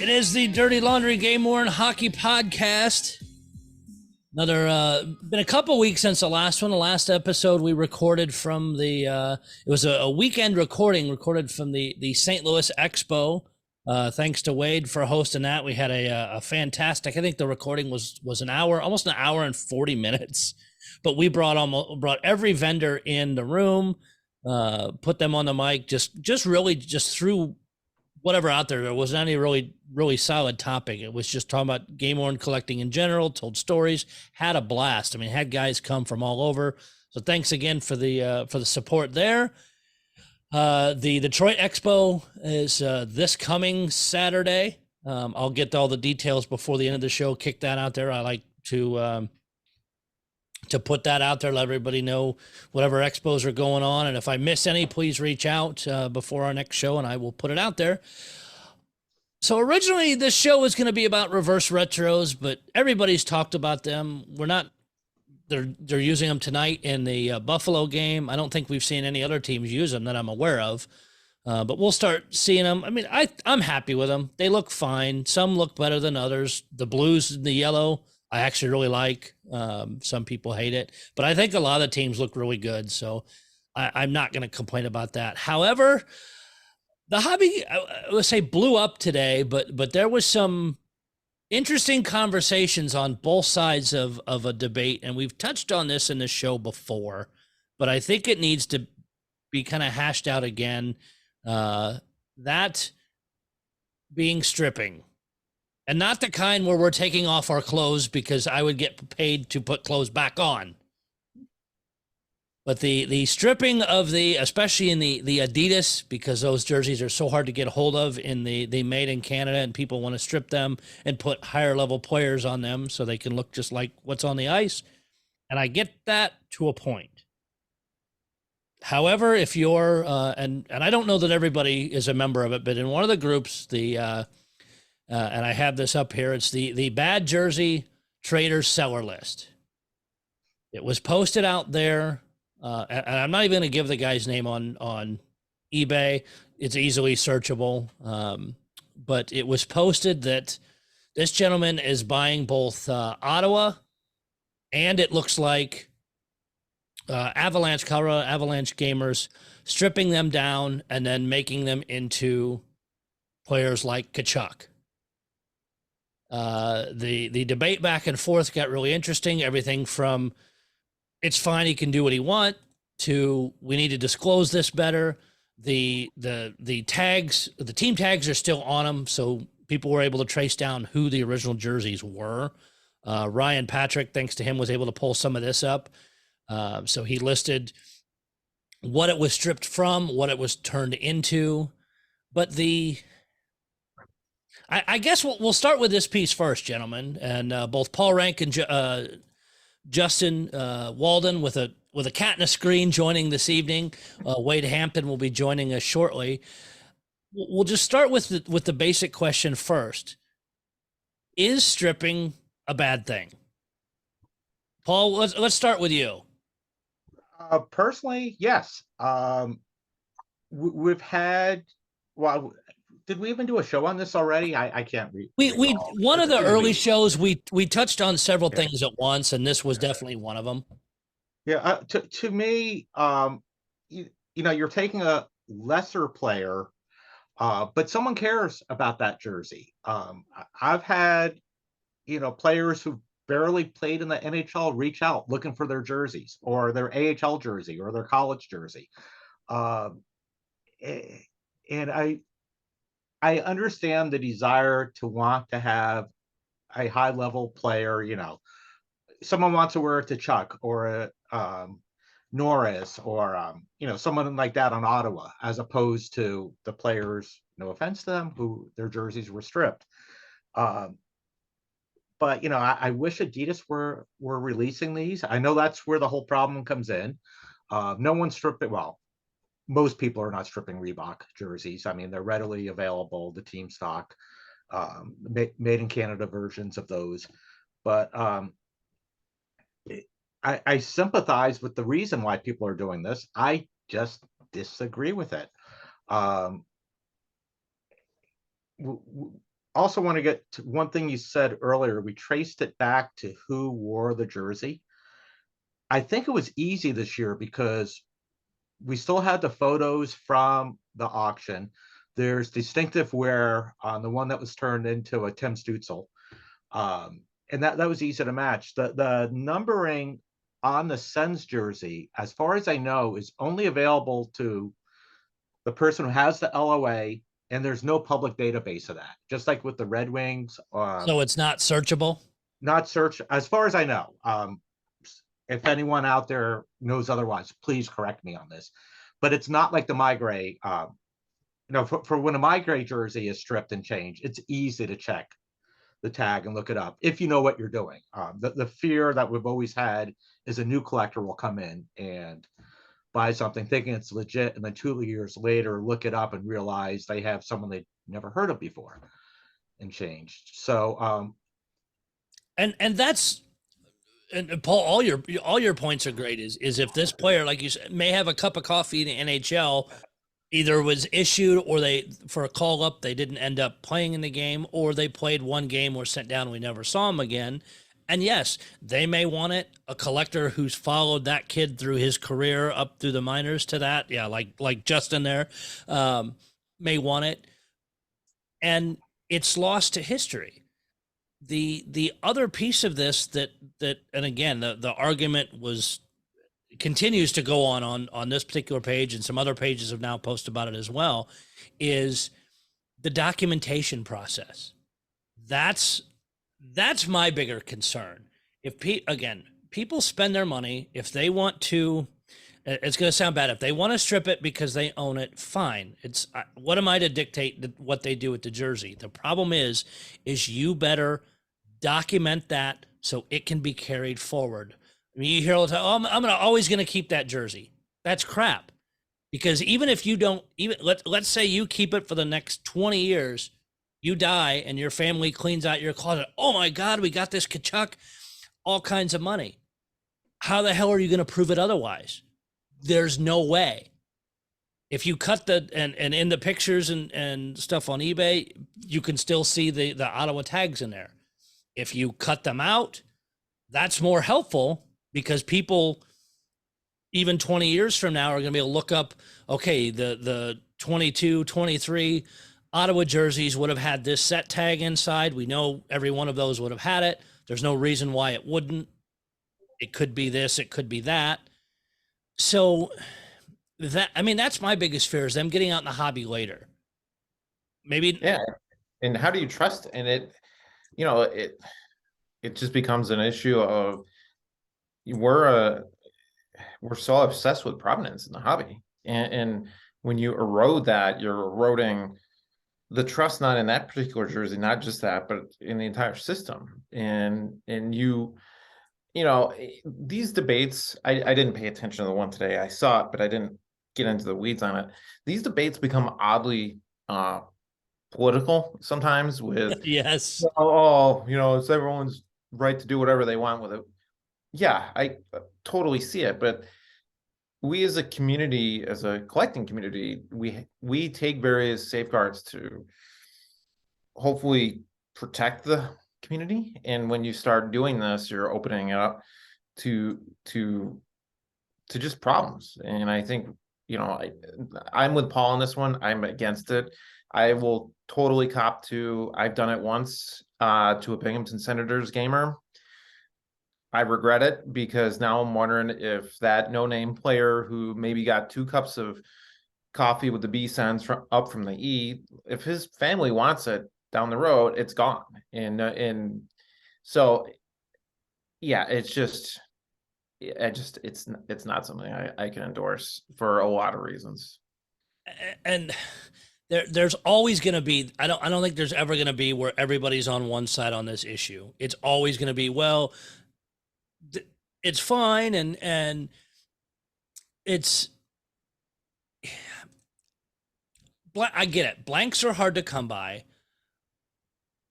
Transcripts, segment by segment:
It is the Dirty Laundry Game Worn Hockey Podcast. Another uh been a couple weeks since the last one. The last episode we recorded from the uh it was a, a weekend recording recorded from the the St. Louis Expo. Uh thanks to Wade for hosting that. We had a a, a fantastic I think the recording was was an hour, almost an hour and 40 minutes. But we brought almost brought every vendor in the room, uh put them on the mic, just just really just threw whatever out there. There wasn't any really, really solid topic. It was just talking about game worn collecting in general, told stories, had a blast. I mean, had guys come from all over. So thanks again for the uh, for the support there. Uh, the Detroit Expo is uh, this coming Saturday. Um, I'll get all the details before the end of the show. Kick that out there. I like to um, to put that out there, let everybody know whatever expos are going on. And if I miss any, please reach out uh, before our next show and I will put it out there. So originally this show was going to be about reverse retros, but everybody's talked about them. We're not they're they're using them tonight in the uh, Buffalo game. I don't think we've seen any other teams use them that I'm aware of. Uh, but we'll start seeing them. I mean, I I'm happy with them. They look fine. Some look better than others. The blues and the yellow I actually really like. Um, some people hate it, but I think a lot of teams look really good. So I, am not going to complain about that. However, the hobby, I, I would say, blew up today, but but there was some interesting conversations on both sides of of a debate, and we've touched on this in the show before, but I think it needs to be kind of hashed out again. Uh, that being stripping and not the kind where we're taking off our clothes because I would get paid to put clothes back on. But the the stripping of the, especially in the the Adidas, because those jerseys are so hard to get hold of in the they made in Canada, and people want to strip them and put higher level players on them so they can look just like what's on the ice. And I get that to a point. However, if you're uh, and and I don't know that everybody is a member of it, but in one of the groups, the uh, uh, and I have this up here. It's the the bad jersey trader seller list. It was posted out there, uh, and I'm not even going to give the guy's name on on eBay. It's easily searchable, um, but it was posted that this gentleman is buying both uh, Ottawa and it looks like uh, Avalanche, Colorado Avalanche gamers, stripping them down and then making them into players like Tkachuk. Uh, the the debate back and forth got really interesting. Everything from it's fine, he can do what he want to we need to disclose this better. The the the tags, the team tags are still on them, so people were able to trace down who the original jerseys were. Uh, Ryan Patrick, thanks to him, was able to pull some of this up. Uh, so he listed what it was stripped from, what it was turned into, but the I, I guess we'll, we'll start with this piece first, gentlemen, and uh, both Paul Rank and uh, Justin uh, Walden with a with a cat in a screen joining this evening. Uh, Wade Hampton will be joining us shortly. We'll just start with the, with the basic question first: Is stripping a bad thing? Paul, let's let's start with you. Uh, personally, yes. Um, we've had well did we even do a show on this already? I, I can't read. We we one of the early shows we we touched on several yeah. things at once, and this was definitely one of them. Yeah, uh, to to me, um, you, you know, you're taking a lesser player, uh, but someone cares about that jersey. Um, I've had, you know, players who barely played in the NHL reach out looking for their jerseys or their AHL jersey or their college jersey. Um, and I I understand the desire to want to have a high level player, you know, someone wants to wear it Tkachuk or a um, Norris or um, you know someone like that on Ottawa, as opposed to the players. No offense to them, who their jerseys were stripped. Um, but you know, I, I, wish Adidas were were releasing these. I know that's where the whole problem comes in. Uh, no one stripped it. Well, most people are not stripping Reebok jerseys. I mean, they're readily available, the team stock, um, made in Canada versions of those. But um, I, I sympathize with the reason why people are doing this. I just disagree with it. Um, also want to get to one thing you said earlier. We traced it back to who wore the jersey. I think it was easy this year because we still had the photos from the auction. There's distinctive wear on the one that was turned into a Tim Stützle. Um, and that, that was easy to match. The the numbering on the Sens jersey, as far as I know, is only available to the person who has the LOA, and there's no public database of that. Just like with the Red Wings, um, So it's not searchable. not search, as far as I know. Um, if anyone out there knows otherwise, please correct me on this. But it's not like the MeiGray. Um, you know, for, for when a MeiGray jersey is stripped and changed, it's easy to check the tag and look it up if you know what you're doing. Um, the, the fear that we've always had is a new collector will come in and buy something thinking it's legit, and then two years later look it up and realize they have someone they never heard of before and changed. So um, and and that's and Paul, all your all your points are great. Is is if this player, like you said, may have a cup of coffee in the NHL, either was issued or they for a call up they didn't end up playing in the game, or they played one game, were sent down, we never saw him again. And yes, they may want it. A collector who's followed that kid through his career up through the minors to that, yeah, like like Justin there, um, may want it, and it's lost to history the the other piece of this that that and again the the argument was continues to go on on on this particular page and some other pages have now posted about it as well is the documentation process. That's that's my bigger concern. If pe- again people spend their money if they want to it's going to sound bad if they want to strip it because they own it fine it's what am i to dictate what they do with the jersey the problem is is you better document that so it can be carried forward I mean, you hear all the time, oh, I'm, I'm gonna always going to keep that jersey. That's crap. Because even if you don't, even let let's say you keep it for the next 20 years, you die and your family cleans out your closet. Oh my God, we got this Tkachuk, all kinds of money. How the hell are you going to prove it otherwise? There's no way. If you cut the and and in the pictures and and stuff on eBay, you can still see the the Ottawa tags in there. If you cut them out, that's more helpful because people even 20 years from now are going to be able to look up okay the the 22 23 ottawa jerseys would have had this set tag inside we know every one of those would have had it there's no reason why it wouldn't it could be this it could be that so that i mean that's my biggest fear is them getting out in the hobby later maybe Yeah, and how do you trust? And it, you know, it it just becomes an issue of we're a we're so obsessed with provenance in the hobby, and and when you erode that, you're eroding the trust not in that particular jersey, not just that, but in the entire system. And and you, you know, eh, these debates, I I didn't pay attention to the one today. I saw it, but I didn't get into the weeds on it. These debates become oddly uh political sometimes with yes oh, oh, you know, it's everyone's right to do whatever they want with it. Yeah, I uh, totally see it, but we as a community, as a collecting community, we we take various safeguards to hopefully protect the community. And when you start doing this, you're opening it up to to to just problems. And I think, you know, I I'm with Paul on this one. I'm against it. I will totally cop to, I've done it once, uh, to a Binghamton Senators gamer. I regret it because now I'm wondering if that no-name player who maybe got two cups of coffee with the B-Sens from up from the E, if his family wants it down the road, it's gone. And, uh, and so, yeah, it's just, I just, it's, it's not something I, I can endorse for a lot of reasons. And there there's always going to be I don't I don't think there's ever going to be where everybody's on one side on this issue. It's always going to be well th- it's fine and and it's I get it. Blanks are hard to come by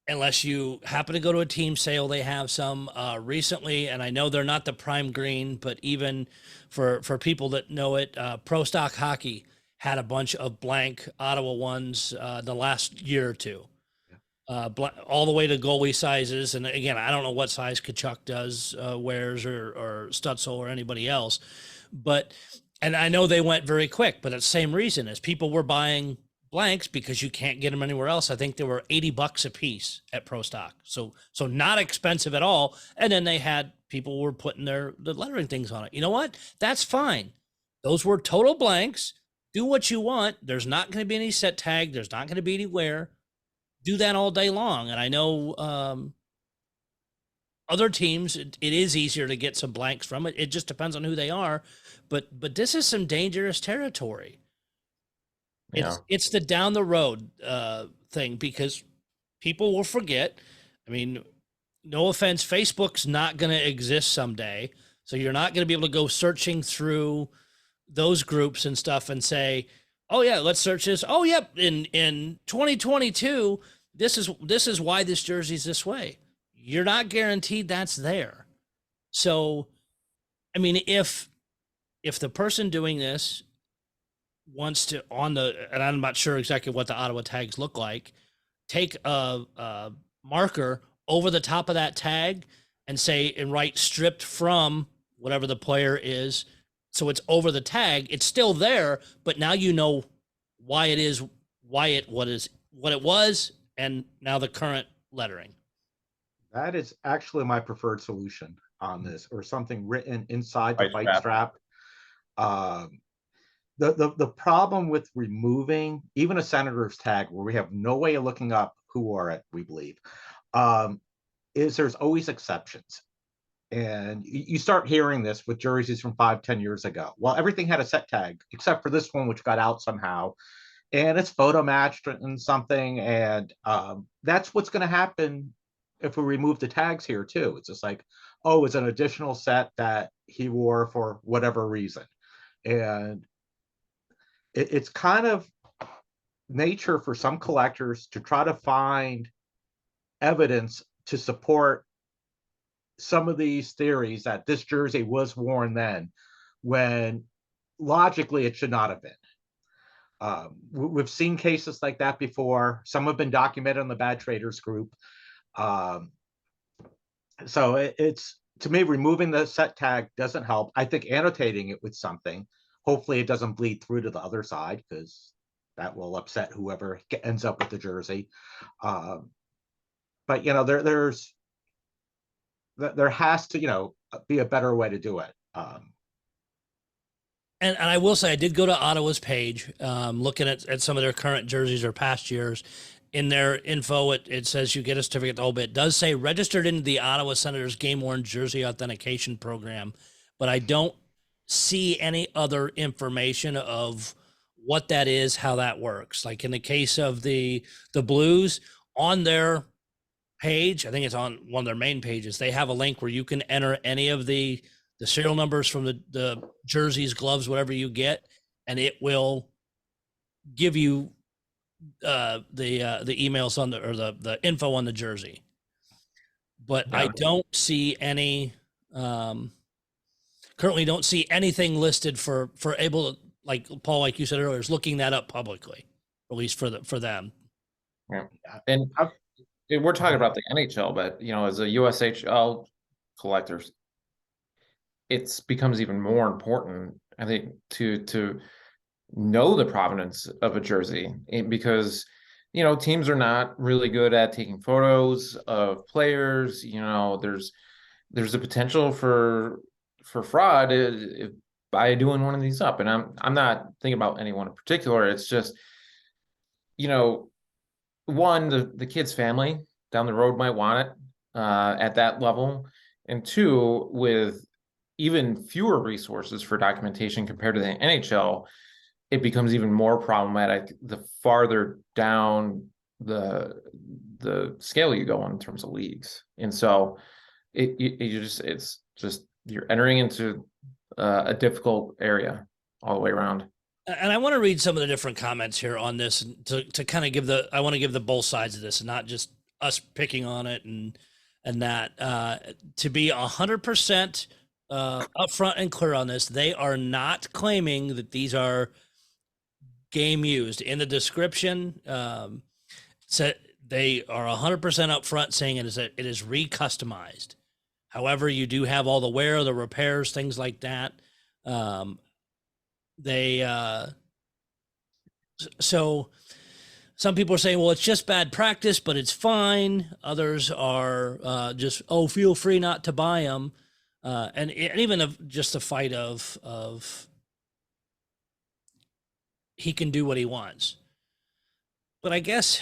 unless you happen to go to a team sale they have some uh, recently and i know they're not the Primegreen but even for for people that know it uh, pro stock hockey had a bunch of blank ottawa ones uh, the last year or two uh, all the way to goalie sizes. And again, I don't know what size Tkachuk does, uh, wears, or, or Stützle or anybody else, but and I know they went very quick, but it's the same reason as people were buying blanks because you can't get them anywhere else. I think they were 80 bucks a piece at Pro Stock. So so not expensive at all. And then they had people were putting their the lettering things on it. You know what? That's fine. Those were total blanks. Do what you want. There's not going to be any set tag. There's not going to be any wear. Do that all day long. And I know um, other teams, it, it is easier to get some blanks from it. It just depends on who they are. But but this is some dangerous territory. Yeah. It's it's the down the road uh, thing because people will forget. I mean, no offense, Facebook's not going to exist someday, so you're not going to be able to go searching through those groups and stuff and say, "Oh yeah, let's search this." Oh yep, in in 2022, this is this is why this jersey's this way. You're not guaranteed that's there. So, I mean, if if the person doing this wants to on the and I'm not sure exactly what the Ottawa tags look like, take a, a marker over the top of that tag and say and write stripped from whatever the player is so it's over the tag it's still there but now you know why it is why it what is what it was and now the current lettering That is actually my preferred solution on this, or something written inside the White white strap. strap. Um, the, the, the problem with removing even a senator's tag where we have no way of looking up who wore it, we believe, um, is there's always exceptions. And you, start hearing this with jerseys from five, ten years ago. Well, everything had a set tag except for this one, which got out somehow. And it's photo matched and something. And um, that's what's going to happen if we remove the tags here too. It's just like, oh, it's an additional set that he wore for whatever reason. And it, it's kind of nature for some collectors to try to find evidence to support some of these theories that this jersey was worn then when logically it should not have been. Um, we- we've seen cases like that before. Some have been documented on the Bad Traders group. Um, so it, it's to me removing the set tag doesn't help. I think annotating it with something. Hopefully, it doesn't bleed through to the other side because that will upset whoever ends up with the jersey. Um, but you know, there there's there has to you know be a better way to do it. Um, And, and I will say, I did go to Ottawa's page, um, looking at, at some of their current jerseys or past years. In their info, it, it says you get a certificate the whole bit. It does say registered into the Ottawa Senators game worn jersey authentication program, but I don't see any other information of what that is, how that works. Like in the case of the the Blues, on their page, I think it's on one of their main pages, they have a link where you can enter any of the the serial numbers from the, the jerseys, gloves, whatever you get, and it will give you uh, the uh, the emails on the or the the info on the jersey. But I don't see any um, currently don't see anything listed for for able to like Paul, like you said earlier, is looking that up publicly, at least for the for them. Yeah, And I've- eh, we're talking about the NHL, but you know, as a USHL collectors, it's becomes even more important, I think, to to know the provenance of a jersey eh, because you know teams are not really good at taking photos of players. You know, there's there's a potential for for fraud by doing one of these up, and I'm I'm not thinking about anyone in particular. It's just you know one the the kid's family down the road might want it uh at that level and two with even fewer resources for documentation compared to the NHL it becomes even more problematic the farther down the the scale you go in terms of leagues and so it you, you just it's just you're entering into uh, a difficult area all the way around and I want to read some of the different comments here on this to, to kind of give the I want to give the both sides of this and not just us picking on it and and that uh, to be a hundred percent uh, upfront and clear on this. They are not claiming that these are game used in the description. Um, they are 100% upfront saying it is a, it is re-customized however you do have all the wear the repairs things like that. Um, they uh, so some people are saying well it's just bad practice but it's fine. Others are uh, just oh feel free not to buy them uh, and, and even just the fight of of he can do what he wants. But i guess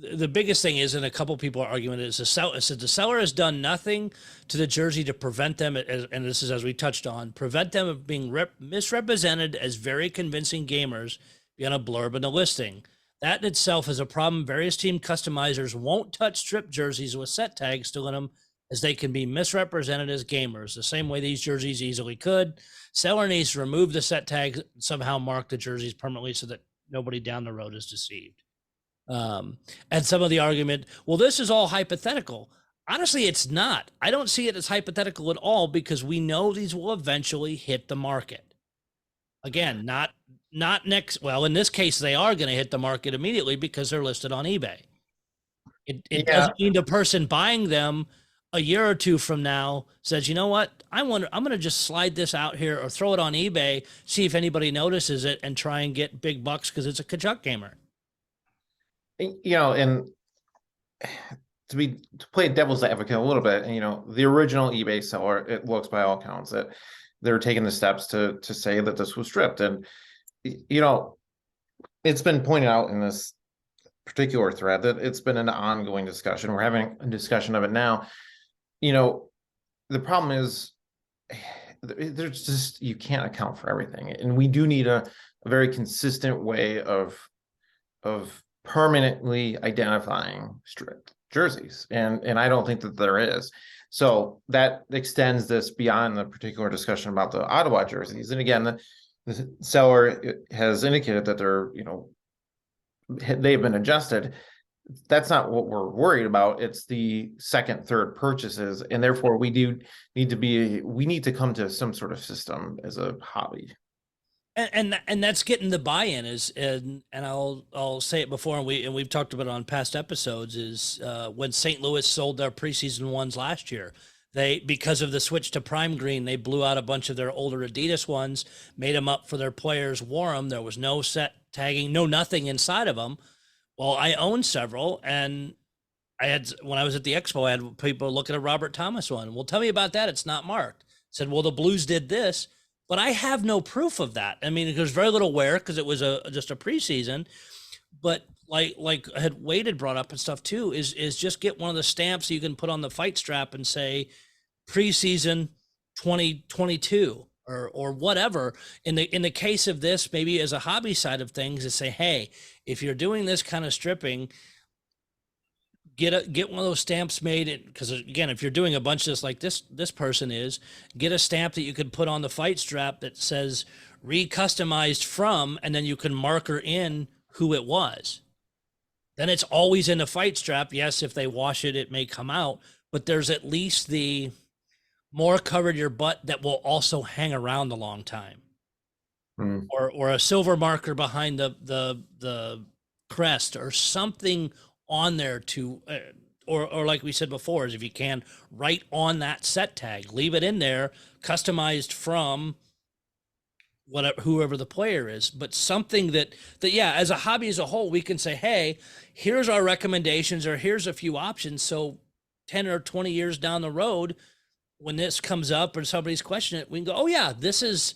the biggest thing is, and a couple people are arguing, is the seller the seller has done nothing to the jersey to prevent them, as- and this is as we touched on, prevent them of being rep- misrepresented as very convincing gamers beyond a blurb in the listing. That in itself is a problem. Various team customizers won't touch strip jerseys with set tags still in them, as they can be misrepresented as gamers, the same way these jerseys easily could. Seller needs to remove the set tags, somehow mark the jerseys permanently so that nobody down the road is deceived. Um, and some of the argument, well, this is all hypothetical. Honestly, it's not. I don't see it as hypothetical at all because we know these will eventually hit the market. Again, not not next. Well, in this case, they are going to hit the market immediately because they're listed on eBay. It it Yeah. doesn't mean the person buying them a year or two from now says, you know what, I wonder, I'm going to just slide this out here or throw it on eBay, see if anybody notices it, and try and get big bucks because it's a Tkachuk gamer. You know, and to be to play devil's advocate a little bit, you know, the original eBay seller, it looks by all accounts that they're taking the steps to to say that this was stripped, and you know, it's been pointed out in this particular thread that it's been an ongoing discussion. We're having a discussion of it now. You know, the problem is there's just you can't account for everything, and we do need a, a very consistent way of of permanently identifying jerseys and and i don't think that there is. So that extends this beyond the particular discussion about the ottawa jerseys. And again the, the seller uh, has indicated that they're you know they've been adjusted. That's not what we're worried about. It's the second third purchases and therefore we do need to be we need to come to some sort of system as a hobby and and, and that's getting the buy-in is and and I'll I'll say it before and we and we've talked about it on past episodes is uh, when St. Louis sold their preseason ones last year. They because of the switch to Primegreen, they blew out a bunch of their older Adidas ones, made them up for their players, wore them. There was no set tagging, no nothing inside of them. Well, I own several, and I had when I was at the expo, I had people looking at a Robert Thomas one. Well, tell me about that. It's not marked. Said, well, the Blues did this but I have no proof of that. I mean, there's very little wear because it was a just a preseason. But like like had Wade brought up and stuff too is is just get one of the stamps you can put on the fight strap and say preseason 2022 or or whatever. In the in the case of this, maybe as a hobby side of things, is say, hey, if you're doing this kind of stripping, get a get one of those stamps made because again if you're doing a bunch of this like this this person is get a stamp that you could put on the fight strap that says re-customized from and then you can marker in who it was. Then it's always in the fight strap. Yes if they wash it it may come out but there's at least the more covered your butt that will also hang around a long time. Hmm. or or a silver marker behind the the the crest or something on there to uh, or or like we said before is if you can write on that set tag. Leave it in there customized from whatever whoever the player is. But something that that yeah as a hobby as a whole we can say hey here's our recommendations or here's a few options. So 10 or 20 years down the road when this comes up or somebody's questioning it we can go oh yeah this is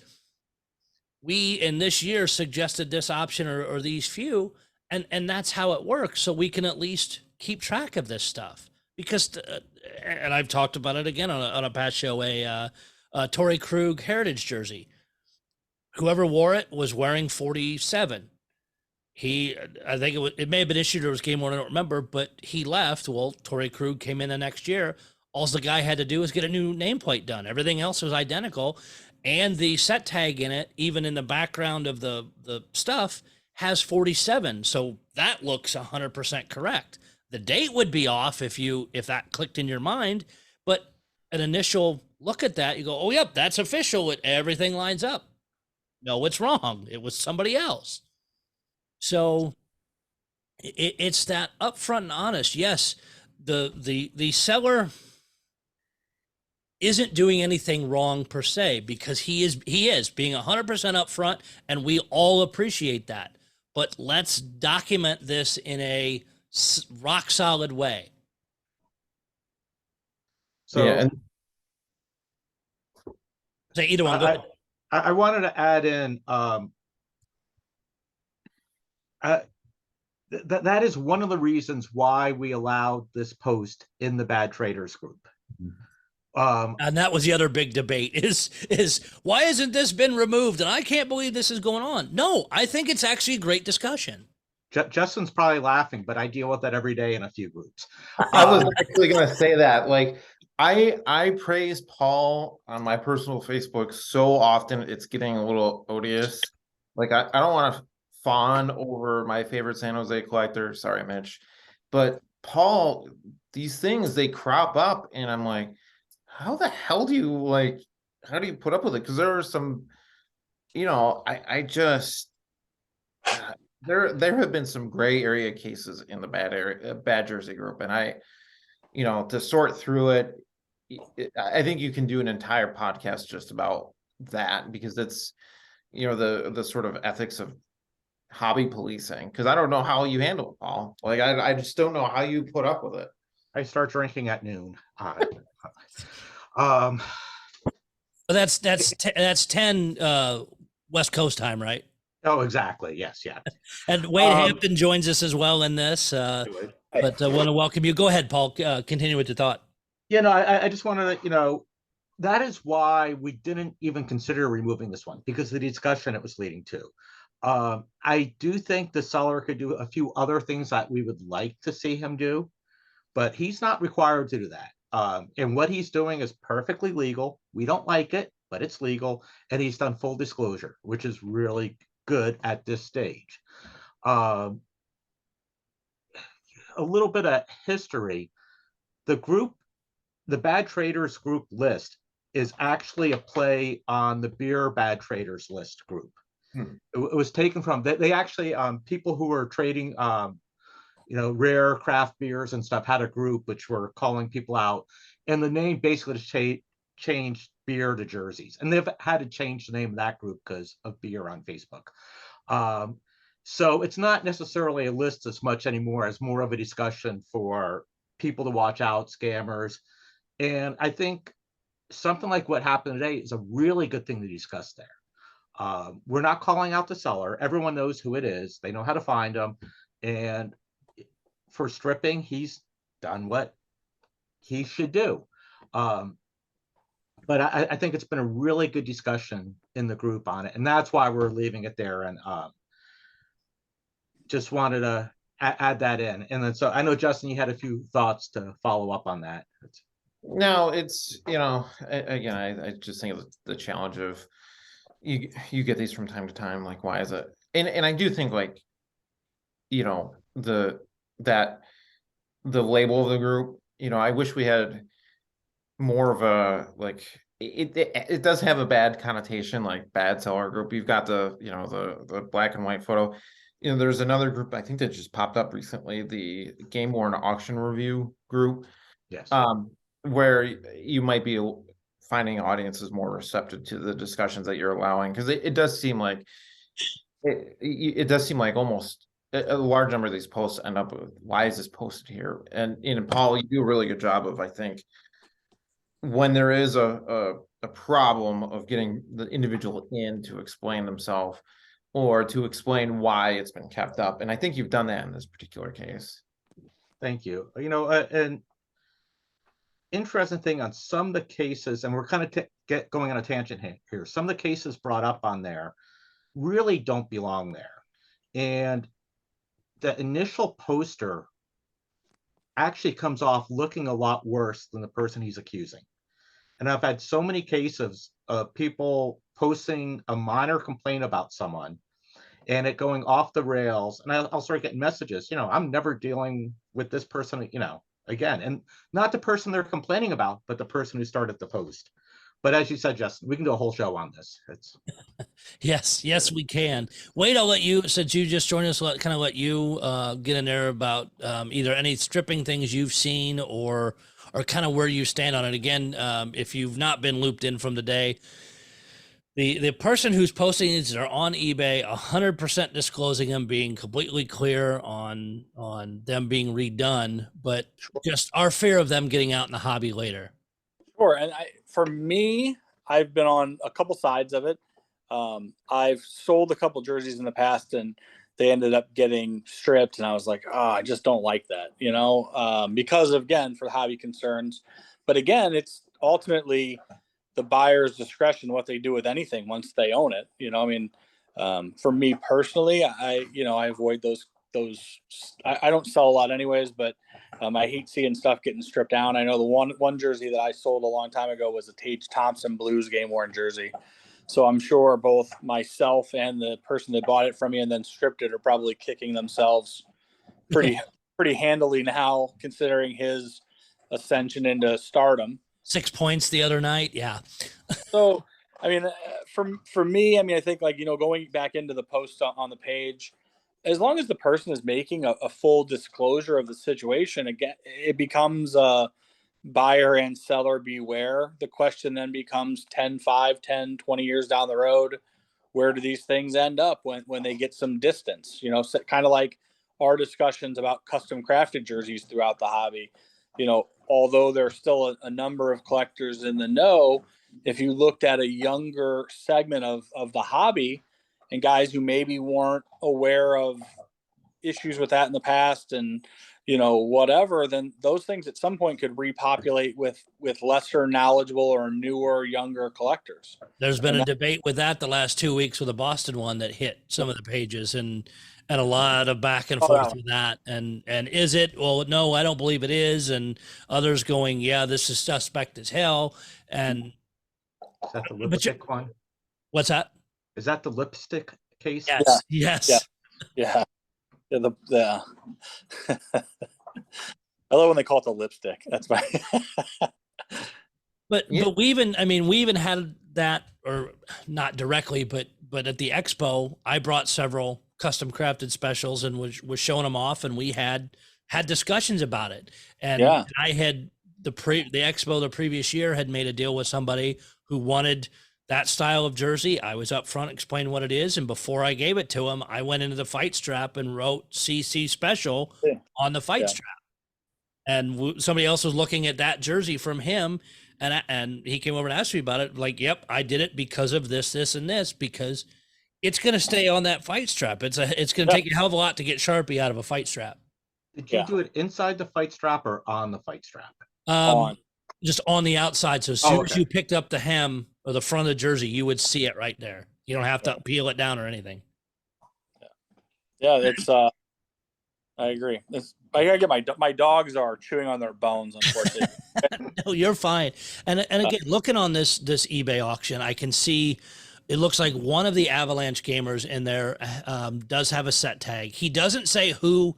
we in this year suggested this option or, or these few and and that's how it works. So we can at least keep track of this stuff because uh, and i've talked about it again on a, on a past show a uh, uh, Torrey Krug heritage jersey. Whoever wore it was wearing 47 he i think it, was, it may have been issued or it was game one i don't remember but he left. Well Torrey Krug came in the next year. All the guy had to do was get a new nameplate done. Everything else was identical and the set tag in it even in the background of the the stuff has 47 so that looks 100% correct. The date would be off if you if that clicked in your mind but an initial look at that you go oh yep that's official it everything lines up. No it's wrong it was somebody else. So it, it's that upfront and honest. Yes, the the the seller isn't doing anything wrong per se because he is he is being 100% upfront and we all appreciate that but let's document this in a rock solid way So yeah, and so either one go I- ahead. I, I wanted to add in, um. Uh, th- that, that is one of the reasons why we allowed this post in the bad traders group. Um, and that was the other big debate is is why hasn't this been removed and i can't believe this is going on no i think it's actually a great discussion Ju- Justin's probably laughing, but I deal with that every day in a few groups. I was actually gonna say that. Like, I I praise Paul on my personal Facebook so often it's getting a little odious. Like, I, I don't want to fawn over my favorite San Jose collector. Sorry, Mitch. But Paul, these things they crop up, and I'm like, how the hell do you like how do you put up with it? Because there are some, you know, I I just there there have been some gray area cases in the bad area uh, bad Jersey group, and I, you know, to sort through it, it- I think you can do an entire podcast just about that because it's, you know, the the sort of ethics of hobby policing. Because I don't know how you handle it, Paul. Like I I just don't know how you put up with it. I start drinking at noon. Uh, Um, but that's that's te- that's 10 uh west coast time right oh, exactly. Yes, yeah. and wade Um, hampton joins us as well in this uh but I want to welcome you. Go ahead, Paul. Uh, continue with your thought. You know, I, I just wanted to, you know, that is why we didn't even consider removing this one because of the discussion it was leading to. Um, I do think the seller could do a few other things that we would like to see him do, but he's not required to do that. Um, and what he's doing is perfectly legal. We don't like it, but it's legal, and he's done full disclosure, which is really good at this stage. Um, a little bit of history. The group the Bad Traders group list is actually a play on the Beer Bad Traders list group. Hmm. It, it was taken from they, they actually um people who were trading um you know rare craft beers and stuff had a group which were calling people out and the name basically cha- changed beer to jerseys and they've had to change the name of that group because of beer on Facebook. Um so it's not necessarily a list as much anymore as more of a discussion for people to watch out scammers and I think something like what happened today is a really good thing to discuss there. Um, we're not calling out the seller. Everyone knows who it is. They know how to find them. And for stripping, he's done what he should do. Um, but I, I think it's been a really good discussion in the group on it. And that's why we're leaving it there. And um, just wanted to a- add that in. And then so I know, Justin, you had a few thoughts to follow up on that. No, it's, you know, again, I, I just think of the challenge of you, you get these from time to time, like, why is it? And, and I do think like, you know, the, that, the label of the group, you know, I wish we had more of a, like, it, it, it does have a bad connotation, like bad seller group. You've got the, you know, the, the black and white photo. You know, there's another group, I think that just popped up recently, the Game Worn Auction Review group Yes. um, where you might be finding audiences more receptive to the discussions that you're allowing, because it, it does seem like it, it it does seem like almost a, large number of these posts end up with, why is this posted here? And, you know, Paul, you do a really good job of, I think, when there is a, a, a problem of getting the individual in to explain themselves or to explain why it's been kept up. And I think you've done that in this particular case. Thank you. You know, uh, interesting thing on some of the cases, and we're kind of get going on a tangent he- here. Some of the cases brought up on there really don't belong there. And the initial poster actually comes off looking a lot worse than the person he's accusing. And I've had so many cases of people posting a minor complaint about someone and it going off the rails. And I'll, I'll start getting messages, you know, I'm never dealing with this person, you know, again, and not the person they're complaining about, but the person who started the post. But as you said, Justin, we can do a whole show on this. It's Yes, yes, we can. Wade, I'll let you, since you just joined us, let kind of let you uh, get in there about um, either any stripping things you've seen or or kind of where you stand on it. Again, um, if you've not been looped in from the day, the the person who's posting these are on eBay, hundred percent disclosing them, being completely clear on on them being redone, but just our fear of them getting out in the hobby later. Sure. And I, for me, I've been on a couple sides of it. Um, I've sold a couple jerseys in the past and they ended up getting stripped. And I was like, oh, I just don't like that, you know, um, because of, again, for hobby concerns. But again, it's ultimately the buyer's discretion what they do with anything once they own it. You know, I mean, um, for me personally, I, you know, I avoid those, those, I, I don't sell a lot anyways, but um, I hate seeing stuff getting stripped down. I know the one one jersey that I sold a long time ago was a Tage Thompson Blues game worn jersey. So I'm sure both myself and the person that bought it from me and then stripped it are probably kicking themselves pretty pretty handily now, considering his ascension into stardom. Six points the other night, yeah. So I mean, uh, for for me, I mean, I think like you know, going back into the post on, on the page, as long as the person is making a, a full disclosure of the situation, again, it becomes a buyer and seller beware. The question then becomes 10, 5, 10, 20 years down the road, where do these things end up when, when they get some distance? You know, so kind of like our discussions about custom crafted jerseys throughout the hobby. You know, although there's still a, a number of collectors in the know, if you looked at a younger segment of, of the hobby, and guys who maybe weren't aware of issues with that in the past and you know whatever then those things at some point could repopulate with with lesser knowledgeable or newer younger collectors There's been And a debate with that the last two weeks with the Boston one that hit some of the pages and and a lot of back and Oh, forth with that. And and is it? Well, no, I don't believe it is. And others going, yeah, this is suspect as hell. And is that the But you- lipstick one? what's that? Is that the lipstick case? Yes, yes. Yeah. yeah yeah the, the i love when they call it the lipstick that's my But Yeah. but we even I mean we even had that or not directly but but at the expo I brought several custom crafted specials and was was showing them off and we had had discussions about it and Yeah. I had the pre the expo the previous year had made a deal with somebody who wanted that style of jersey. I was up front explaining what it is and before I gave it to him I went into the fight strap and wrote CC special Yeah. on the fight Yeah. strap and w- somebody else was looking at that jersey from him and I, and he came over and asked me about it like yep i did it because of this this and this because it's going to stay on that fight strap it's a it's going to Yeah. take a hell of a lot to get sharpie out of a fight strap Did you Yeah. do it inside the fight strap or on the fight strap? um on just on the outside so as soon Oh, as you picked up the hem or the front of the jersey you would see it right there you don't have to peel it down or anything yeah it's uh i agree it's, i gotta get my my dogs are chewing on their bones unfortunately no, you're fine. And and again, looking on this this eBay auction, I can see it looks like one of the Avalanche gamers in there um, does have a set tag. He doesn't say who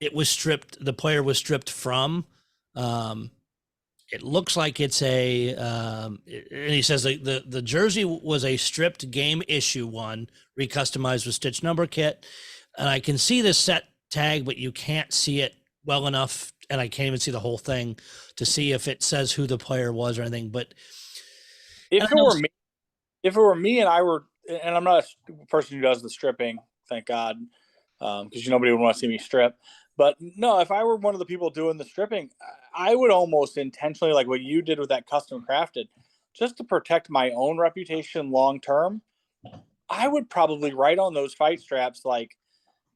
it was stripped. The player was stripped from. Um, it looks like it's a, um, and he says the, the the jersey was a stripped game issue one, recustomized with stitch number kit, and I can see the set tag, but you can't see it well enough, and I can't even see the whole thing to see if it says who the player was or anything. But if it were me if it were me and i were and i'm not a person who does the stripping thank god because nobody would want to see me strip but no if i were one of the people doing the stripping I- would almost intentionally like what you did with that custom crafted just to protect my own reputation long term i would probably write on those fight straps like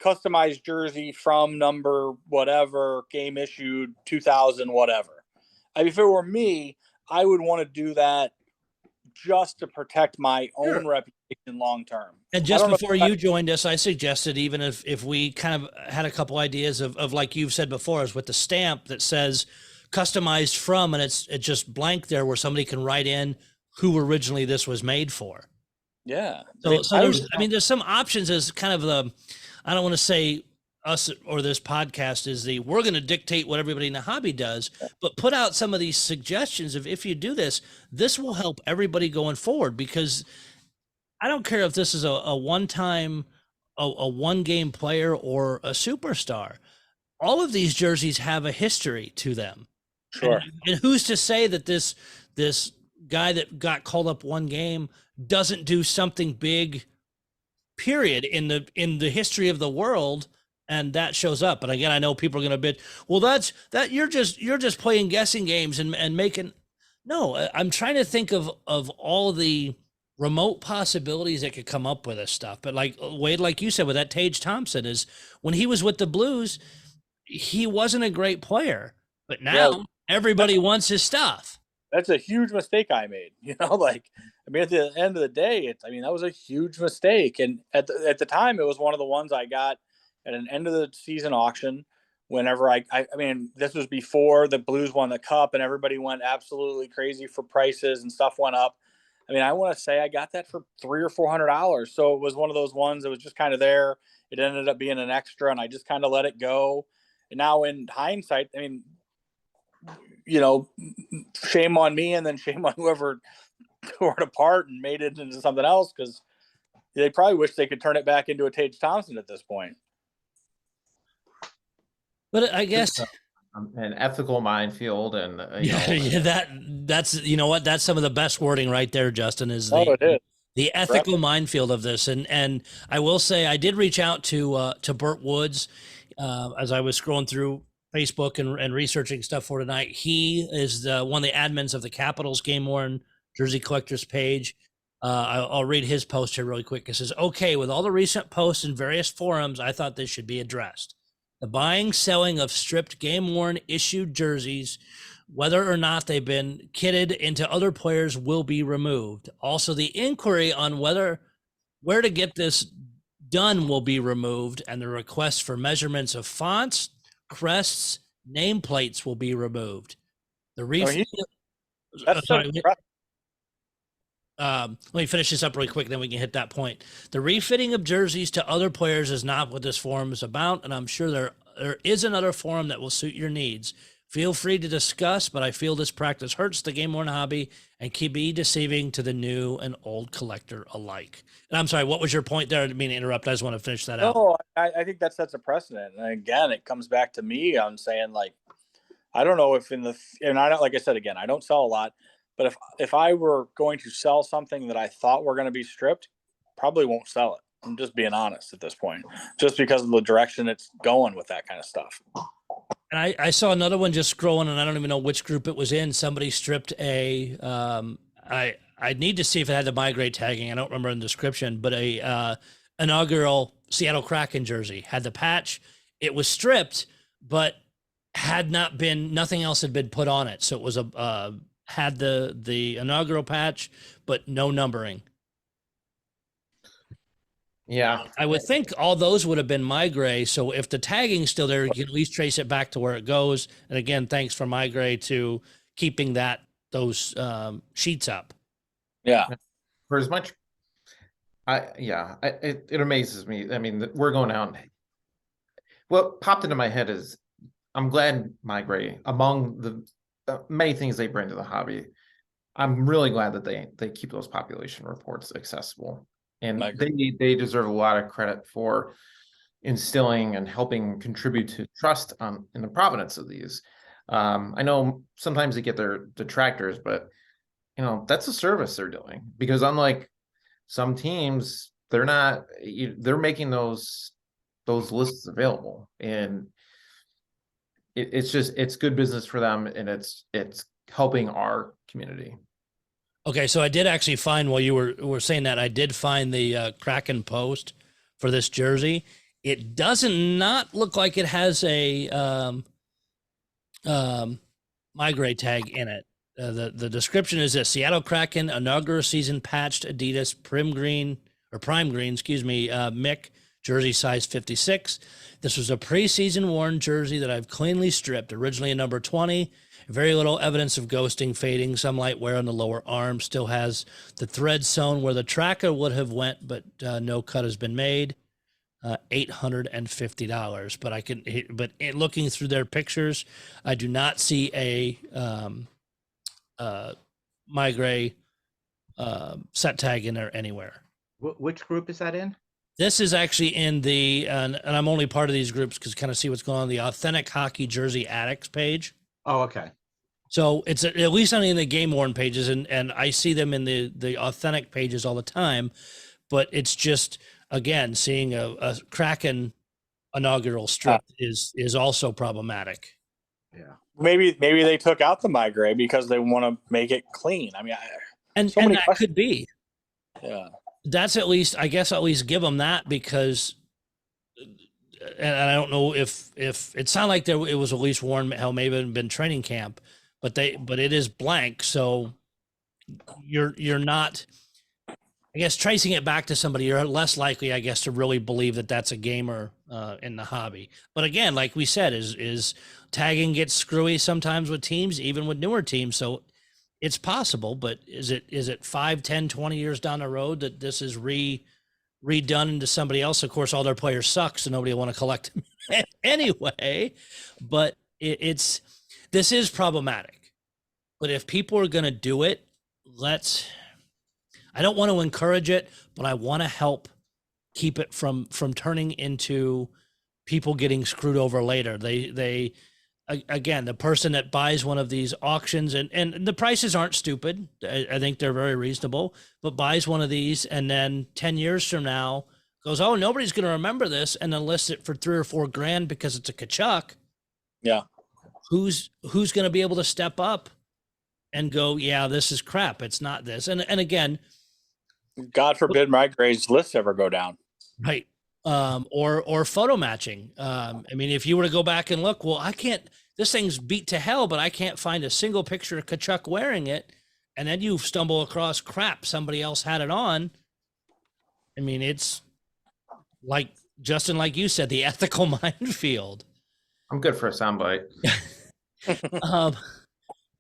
customized jersey from number whatever game issued 2000 whatever I mean, if it were me i would want to do that just to protect my own Sure. reputation long term. And just don't know if before that- you joined us, I suggested even if if we kind of had a couple ideas of, of like you've said before, is with the stamp that says customized from, and it's it's just blank there where somebody can write in who originally this was made for. Yeah. So, mean, so I there's, I mean, there's some options as kind of the, I don't want to say us or this podcast is the we're going to dictate what everybody in the hobby does, but put out some of these suggestions of if you do this, this will help everybody going forward because I don't care if this is a, a one time, a, a one game player or a superstar. All of these jerseys have a history to them. Sure. And, and who's to say that this this guy that got called up one game doesn't do something big period in the in the history of the world and that shows up but again i know people are going to bid well that's that you're just you're just playing guessing games and and making no i'm trying to think of of all the remote possibilities that could come up with this stuff but like uh, wade like you said with that tage thompson is when he was with the blues he wasn't a great player but now Yeah. everybody wants his stuff That's a huge mistake I made. You know, like I mean, at the end of the day, it's I mean that was a huge mistake. And at the at the time, it was one of the ones I got at an end of the season auction. Whenever I, I, I mean, this was before the Blues won the cup, and everybody went absolutely crazy for prices and stuff went up. I mean, I want to say I got that for three or four hundred dollars. So it was one of those ones that was just kind of there. It ended up being an extra, and I just kind of let it go. And now, in hindsight, I mean, you know, shame on me, and then shame on whoever tore it apart and made it into something else because they probably wish they could turn it back into a Tage Thompson at this point. but i guess An ethical minefield and, uh, you know, yeah, yeah, that that's you know what that's some of the best wording right there justin is the, Oh, it is. the ethical minefield of this and and i will say i did reach out to uh to burt woods uh, as i was scrolling through facebook and, and researching stuff for tonight he is the, one of the admins of the capitals game worn jersey collectors page uh, I'll, I'll read his post here really quick. It says, "Okay, with all the recent posts in various forums, I thought this should be addressed. The buying, selling of stripped, game-worn, issued jerseys, whether or not they've been kitted into other players, will be removed. Also, the inquiry on whether where to get this done will be removed, and the request for measurements of fonts, crests, nameplates will be removed. The Oh, ref- he- uh, That's sorry, so. Um, let me finish this up really quick, then we can hit that point. The refitting of jerseys to other players is not what this forum is about, and I'm sure there there is another forum that will suit your needs. Feel free to discuss, but I feel this practice hurts the game worn hobby and can be deceiving to the new and old collector alike. And I'm sorry, what was your point there? I didn't mean to interrupt. I just want to finish that out. No, I, I think that sets a precedent. And again, it comes back to me I'm saying like, I don't know if in the and I don't like I said again, I don't sell a lot, but if if I were going to sell something that I thought were going to be stripped, probably won't sell it. I'm just being honest at this point, just because of the direction it's going with that kind of stuff. And I, I saw another one just scrolling, and I don't even know which group it was in. Somebody stripped a. Um, I I need to see if it had the MeiGray tagging. I don't remember in the description, but a uh, inaugural Seattle Kraken jersey had the patch. It was stripped, but had not been nothing else had been put on it. So it was a uh, had the the inaugural patch, but no numbering. yeah, I would think all those would have been MeiGray. So if the tagging's still there, you can at least trace it back to where it goes. And again, thanks for MeiGray to keeping that those um, sheets up. Yeah, for as much i yeah I, it, it amazes me i mean we're going out what popped into my head is i'm glad MeiGray among the many things they bring to the hobby. I'm really glad that they they keep those population reports accessible. And they they deserve a lot of credit for instilling and helping contribute to trust on in the provenance of these. Um i know sometimes they get their detractors but you know that's a service they're doing. Because unlike some teams they're not they're making those those lists available. And it, it's just it's good business for them and it's it's helping our community Okay, so I did actually find while you were were saying that I did find the uh, Kraken post for this jersey. It doesn't not look like it has a um, um, MeiGray tag in it. Uh, the the description is this: Seattle Kraken inaugural season patched Adidas Prim Green or Primegreen, excuse me, uh, MiC jersey size 56. This was a preseason worn jersey that I've cleanly stripped. Originally a number 20. Very little evidence of ghosting, fading. Some light wear on the lower arm. Still has the thread sewn where the tracker would have went, but uh, no cut has been made. uh, eight hundred and fifty dollars. But I can, but in looking through their pictures, I do not see a um, uh, MeiGray uh, set tag in there anywhere. Wh- which group is that in? This is actually in the, and, and I'm only part of these groups because kind of see what's going on the authentic hockey jersey addicts page. Oh, okay. So it's at at least on in the game worn pages, and and I see them in the the authentic pages all the time, but it's just again seeing a, a Kraken inaugural strip ah. is is also problematic. Yeah. Maybe maybe they took out the migraine because they want to make it clean. I mean, I, And, So and many that could be. yeah. That's at least I guess at least give them that because, and I don't know if if it sounded like there it was at least worn hell maybe been training camp, but they but it is blank so you're you're not I guess tracing it back to somebody, you're less likely, I guess, to really believe that that's a gamer uh, in the hobby. But again, like we said, is is tagging gets screwy sometimes with teams, even with newer teams. So it's possible, but is it is it 5, 10, 20 years down the road that this is re redone into somebody else? Of course, all their players suck, so nobody will want to collect them anyway. But it, it's this is problematic. But if people are going to do it, let's I don't want to encourage it, but I want to help keep it from from turning into people getting screwed over later. They they again, the person that buys one of these auctions and and the prices aren't stupid. I, I think they're very reasonable, but buys one of these and then 10 years from now goes, "Oh, nobody's going to remember this," and then lists it for 3 or 4 grand because it's a Tkachuk. Yeah. Who's who's going to be able to step up and go, "Yeah, this is crap. It's not this." And and again, God forbid MeiGray's lists ever go down. Right. Um, or or photo matching. Um, I mean, if you were to go back and look, well, I can't. This thing's beat to hell, but I can't find a single picture of Tkachuk wearing it. And then you stumble across crap somebody else had it on. I mean, it's like Justin, like you said, the ethical minefield. I'm good for a soundbite. um,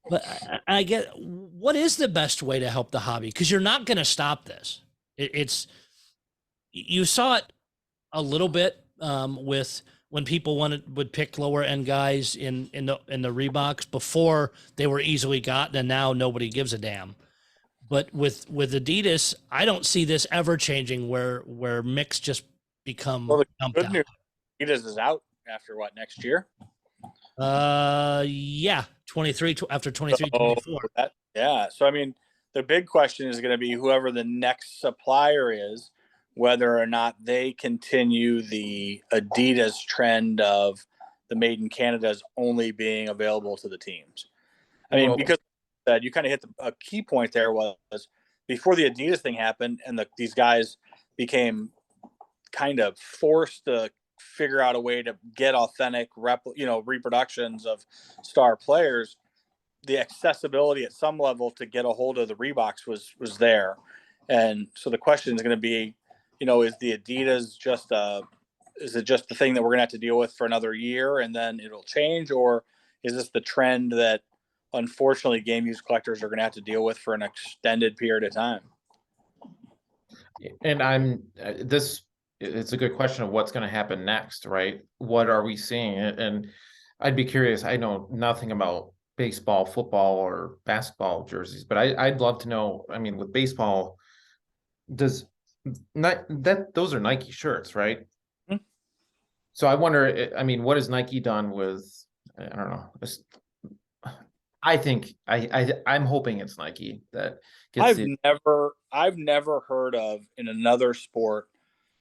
but I, I get what is the best way to help the hobby because you're not going to stop this. It, it's you saw it a little bit um, with when people wanted would pick lower end guys in in the in the Reeboks before they were easily gotten, and now nobody gives a damn. But with with Adidas, I don't see this ever changing where where MiCs just become Well, the dumped Good out. news, Adidas is out after what next year? Uh, yeah, 23 tw- after 23, So 24. that, yeah. So I mean, the big question is going to be whoever the next supplier is, whether or not they continue the Adidas trend of the made in Canada's only being available to the teams. I mean, Well- because that you kind of hit the, a key point there was before the Adidas thing happened and the, these guys became kind of forced to figure out a way to get authentic rep, you know, reproductions of star players the accessibility at some level to get a hold of the Reeboks was was there, and so the question is going to be, you know, is the Adidas just a is it just the thing that we're going to have to deal with for another year and then it'll change, or is this the trend that unfortunately game use collectors are going to have to deal with for an extended period of time? And I'm, uh, this, it's a good question of what's gonna happen next, right? What are we seeing? And I'd be curious, I know nothing about baseball, football, or basketball jerseys, but I, I'd love to know, I mean, with baseball, does, that, those are Nike shirts, right? Mhm. So I wonder, I I mean, what has Nike done with, I I don't know, this- I think, I, I, I'm hoping it's Nike that gets I've the, never I've never heard of in another sport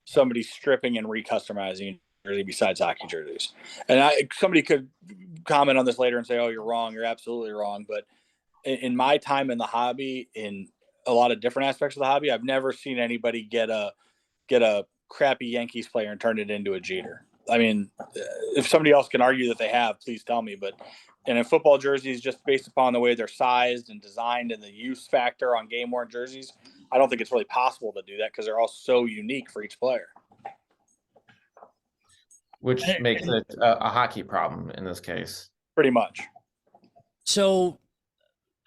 somebody stripping and recustomizing a jersey besides hockey jerseys. And I somebody could comment on this later and say, "Oh, you're wrong. You're absolutely wrong." But in, in my time in the hobby, in a lot of different aspects of the hobby, I've never seen anybody get a get a crappy Yankees player and turn it into a Jeter. I mean, uh, if somebody else can argue that they have, please tell me. But and in football jerseys, just based upon the way they're sized and designed and the use factor on game worn jerseys, I don't think it's really possible to do that because they're all so unique for each player. which makes it a, a hockey problem in this case. Pretty much. So,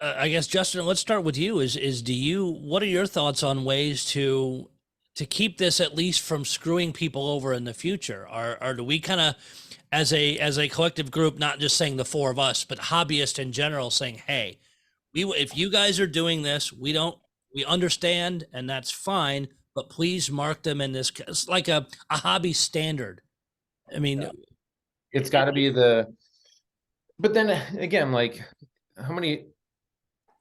uh, I guess Justin, let's start with you. Is is do you? What are your thoughts on ways to to keep this at least from screwing people over in the future? Or, or do we kind of, as a as a collective group, not just saying the four of us, but hobbyists in general, saying, "Hey, we if you guys are doing this, we don't we understand, and that's fine, but please mark them in this it's like a a hobby standard." I mean, Yeah. it's got to be the but then uh, again like how many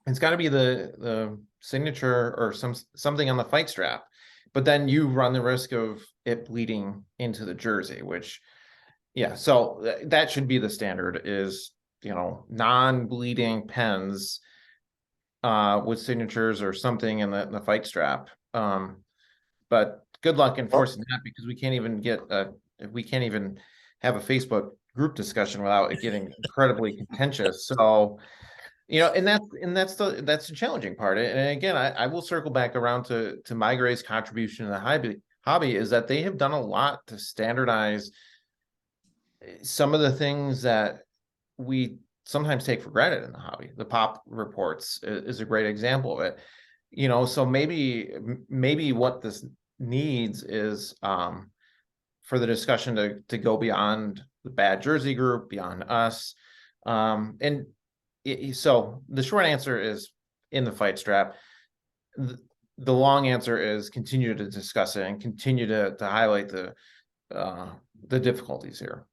it's got to be the the signature or some something on the fight strap but then you run the risk of it bleeding into the jersey which yeah so th- that should be the standard is you know non-bleeding pens uh with signatures or something in the, the fight strap um but good luck enforcing that because we can't even get a we can't even have a Facebook group discussion without it getting incredibly contentious. So, you know, and that's and that's the that's the challenging part. And again, I, I will circle back around to to MeiGray's contribution to the hobby hobby is that they have done a lot to standardize eh, some of the things that we sometimes take for granted in the hobby. The pop reports is a great example of it. You know, so maybe maybe what this needs is um for the discussion to to go beyond the bad jersey group, beyond us. Um, and so the short answer is in the fight strap. The, long answer is continue to discuss it and continue to to highlight the uh the difficulties here.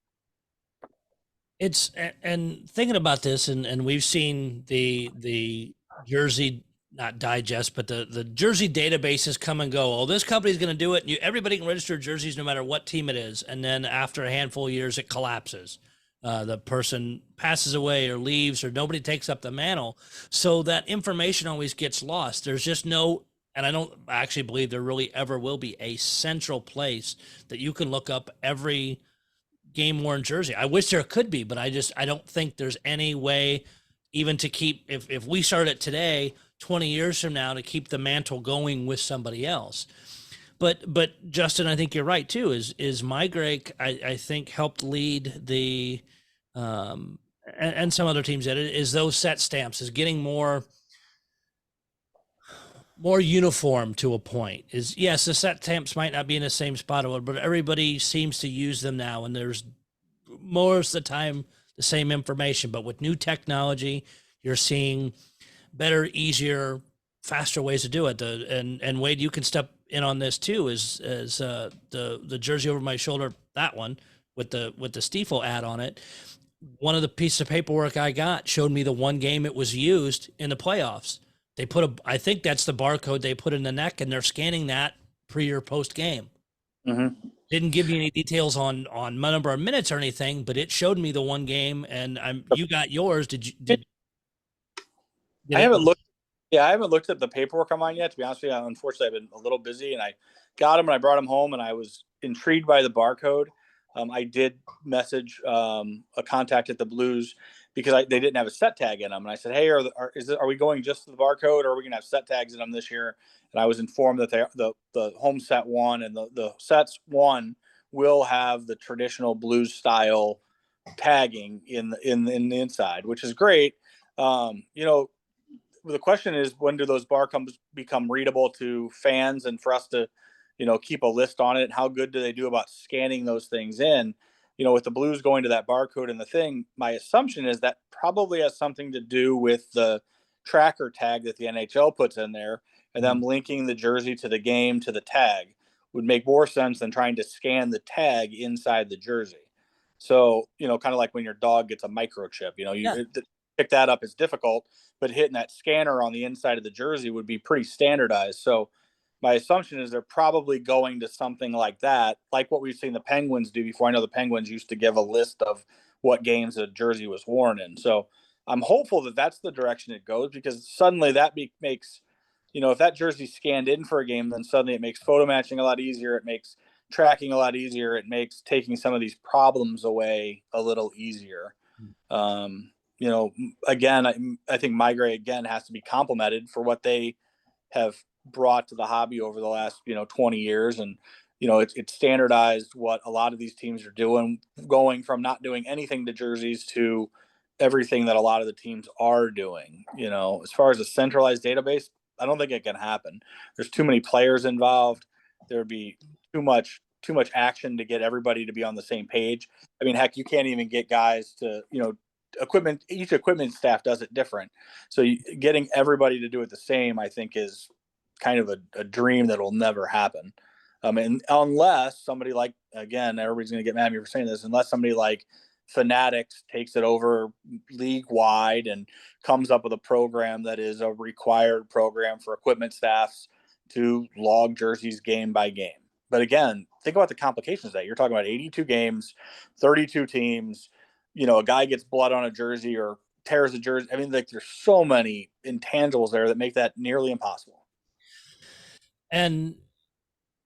it's and thinking about this and and we've seen the the jersey not digest but the the jersey databases come and go oh this company's going to do it you everybody can register jerseys no matter what team it is and then after a handful of years it collapses uh, the person passes away or leaves or nobody takes up the mantle so that information always gets lost there's just no and i don't actually believe there really ever will be a central place that you can look up every game worn jersey. I wish there could be, but I just I don't think there's any way even to keep if if we start it today, 20 years from now to keep the mantle going with somebody else. But but Justin, I think you're right too. Is is MeiGray I, I think helped lead the um and, and some other teams that is those set stamps is getting more more uniform to a point. Is yes the set stamps might not be in the same spot but everybody seems to use them now and there's most of the time the same information but with new technology you're seeing better easier faster ways to do it. The, and and wade you can step in on this too is is uh the the jersey over my shoulder that one with the with the Stifel ad on it one of the pieces of paperwork i got showed me the one game it was used in the playoffs they put a i think that's the barcode they put in the neck and they're scanning that pre or post game Mhm. didn't give me any details on on my number of minutes or anything but it showed me the one game and i'm you got yours did you did, did I haven't looked. Yeah, I haven't looked at the paperwork I'm on mine yet. To be honest with you, unfortunately, I've been a little busy, and I got them and I brought them home, and I was intrigued by the barcode. Um, I did message um, a contact at the Blues because I, they didn't have a set tag in them, and I said, "Hey, are, the, are is are we going just to the barcode, or are we going to have set tags in them this year?" And I was informed that they the the home set one and the the sets one will have the traditional Blues style tagging in the in in the inside, which is great. Um, you know, the question is when do those bar comes become readable to fans and for us to you know keep a list on it how good do they do about scanning those things in you know with the blues going to that barcode and the thing my assumption is that probably has something to do with the tracker tag that the nhl puts in there and them mm-hmm. linking the jersey to the game to the tag would make more sense than trying to scan the tag inside the jersey so you know kind of like when your dog gets a microchip you know you Yeah. pick that up is difficult but hitting that scanner on the inside of the jersey would be pretty standardized. So my assumption is they're probably going to something like that, like what we've seen the Penguins do before. I know the Penguins used to give a list of what games a jersey was worn in. So I'm hopeful that that's the direction it goes because suddenly that be- makes, you know, if that jersey scanned in for a game, then suddenly it makes photo matching a lot easier. It makes tracking a lot easier. It makes taking some of these problems away a little easier. Um, you know, again, I, I think MeiGray again has to be complimented for what they have brought to the hobby over the last, you know, 20 years. And, you know, it's, standardized what a lot of these teams are doing, going from not doing anything to jerseys to everything that a lot of the teams are doing. You know, as far as a centralized database, I don't think it can happen. There's too many players involved. there would be too much too much action to get everybody to be on the same page. I mean, heck, you can't even get guys to you know equipment. Each equipment staff does it different, so you, getting everybody to do it the same, I think, is kind of a, a dream that will never happen. Um, and unless somebody like again, everybody's going to get mad at me for saying this, unless somebody like Fanatics takes it over league wide and comes up with a program that is a required program for equipment staffs to log jerseys game by game. But again, think about the complications that you're talking about 82 games, 32 teams. You know, a guy gets blood on a jersey or tears a jersey. I mean, like there's so many intangibles there that make that nearly impossible. And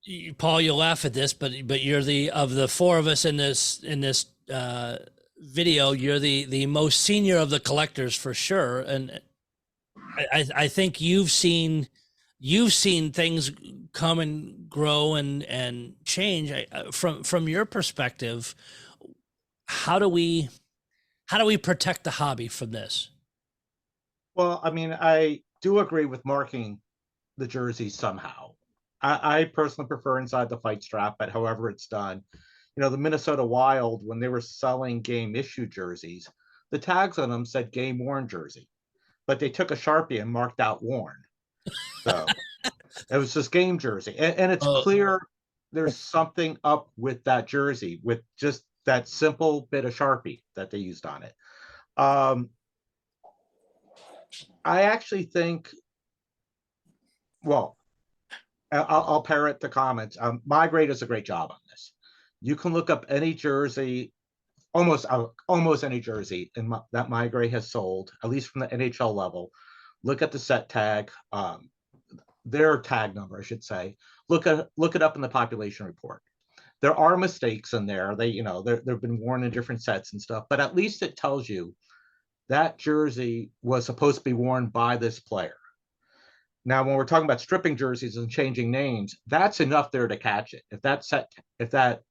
you- Paul, you'll laugh at this, but but you're the of the four of us in this in this uh, video, you're the the most senior of the collectors for sure. And I I, think you've seen you've seen things come and grow and and change uh, from from your perspective. How do we how do we protect the hobby from this? Well, I mean, I do agree with marking the jerseys somehow. I, I personally prefer inside the fight strap, but however it's done, you know, the Minnesota Wild, when they were selling game issue jerseys, the tags on them said game worn jersey, but they took a Sharpie and marked out worn. So it was just game jersey. And, and it's Oh. clear there's something up with that jersey with just that simple bit of Sharpie that they used on it. Um, I actually think, well, I'll, I'll parrot the comments. Um, MeiGray does a great job on this. You can look up any jersey, almost uh, almost any jersey in my, that MeiGray has sold, at least from the NHL level. Look at the set tag, um, their tag number, I should say. Look at look it up in the population report. There are mistakes in there. They, you know, they've been worn in different sets and stuff, but at least it tells you that jersey was supposed to be worn by this player. Now, when we're talking about stripping jerseys and changing names, that's enough there to catch it. If that set, if that,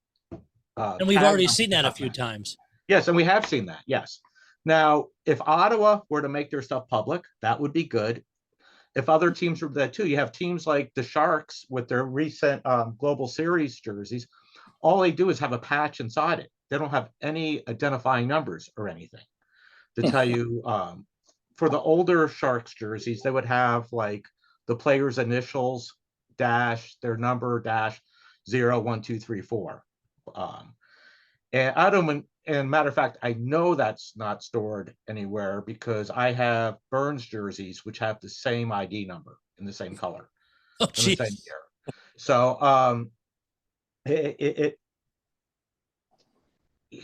uh, And we've already seen that a few not- times. Yes, and we have seen that. Yes. Now, if Ottawa were to make their stuff public, that would be good. If other teams were that too, you have teams like the Sharks with their recent um, Global Series jerseys. All they do is have a patch inside it. They don't have any identifying numbers or anything to tell you. Um, for the older Sharks jerseys, they would have like the player's initials dash their number dash zero one two three four. Um, and I don't, and matter of fact, I know that's not stored anywhere because I have Burns jerseys which have the same ID number in the same color Oh, in the same year. So, um, it, it, it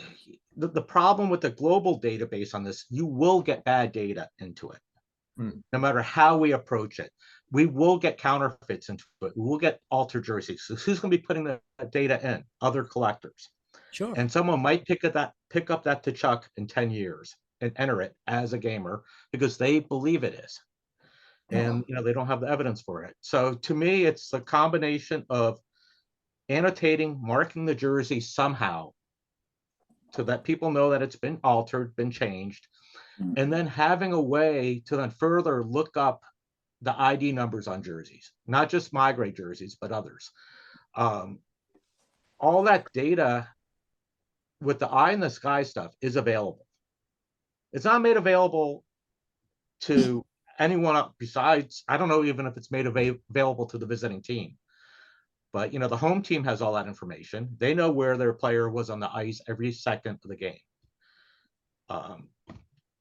the, the problem with the global database on this, you will get bad data into it. Hmm. No matter how we approach it, we will get counterfeits into it. We will get altered jerseys. So who's going to be putting the data in? Other collectors Sure. and someone might pick up that pick up that Tkachuk in 10 years and enter it as a gamer because they believe it is and you know they don't have the evidence for it so to me it's a combination of annotating marking the jersey somehow so that people know that it's been altered been changed Mm. and then having a way to then further look up the id numbers on jerseys not just my MeiGray jerseys but others um, all that data with the eye in the sky stuff is available. It's not made available to anyone besides, I don't know even if it's made ava- available to the visiting team. But you know, the home team has all that information. They know where their player was on the ice every second of the game. Um,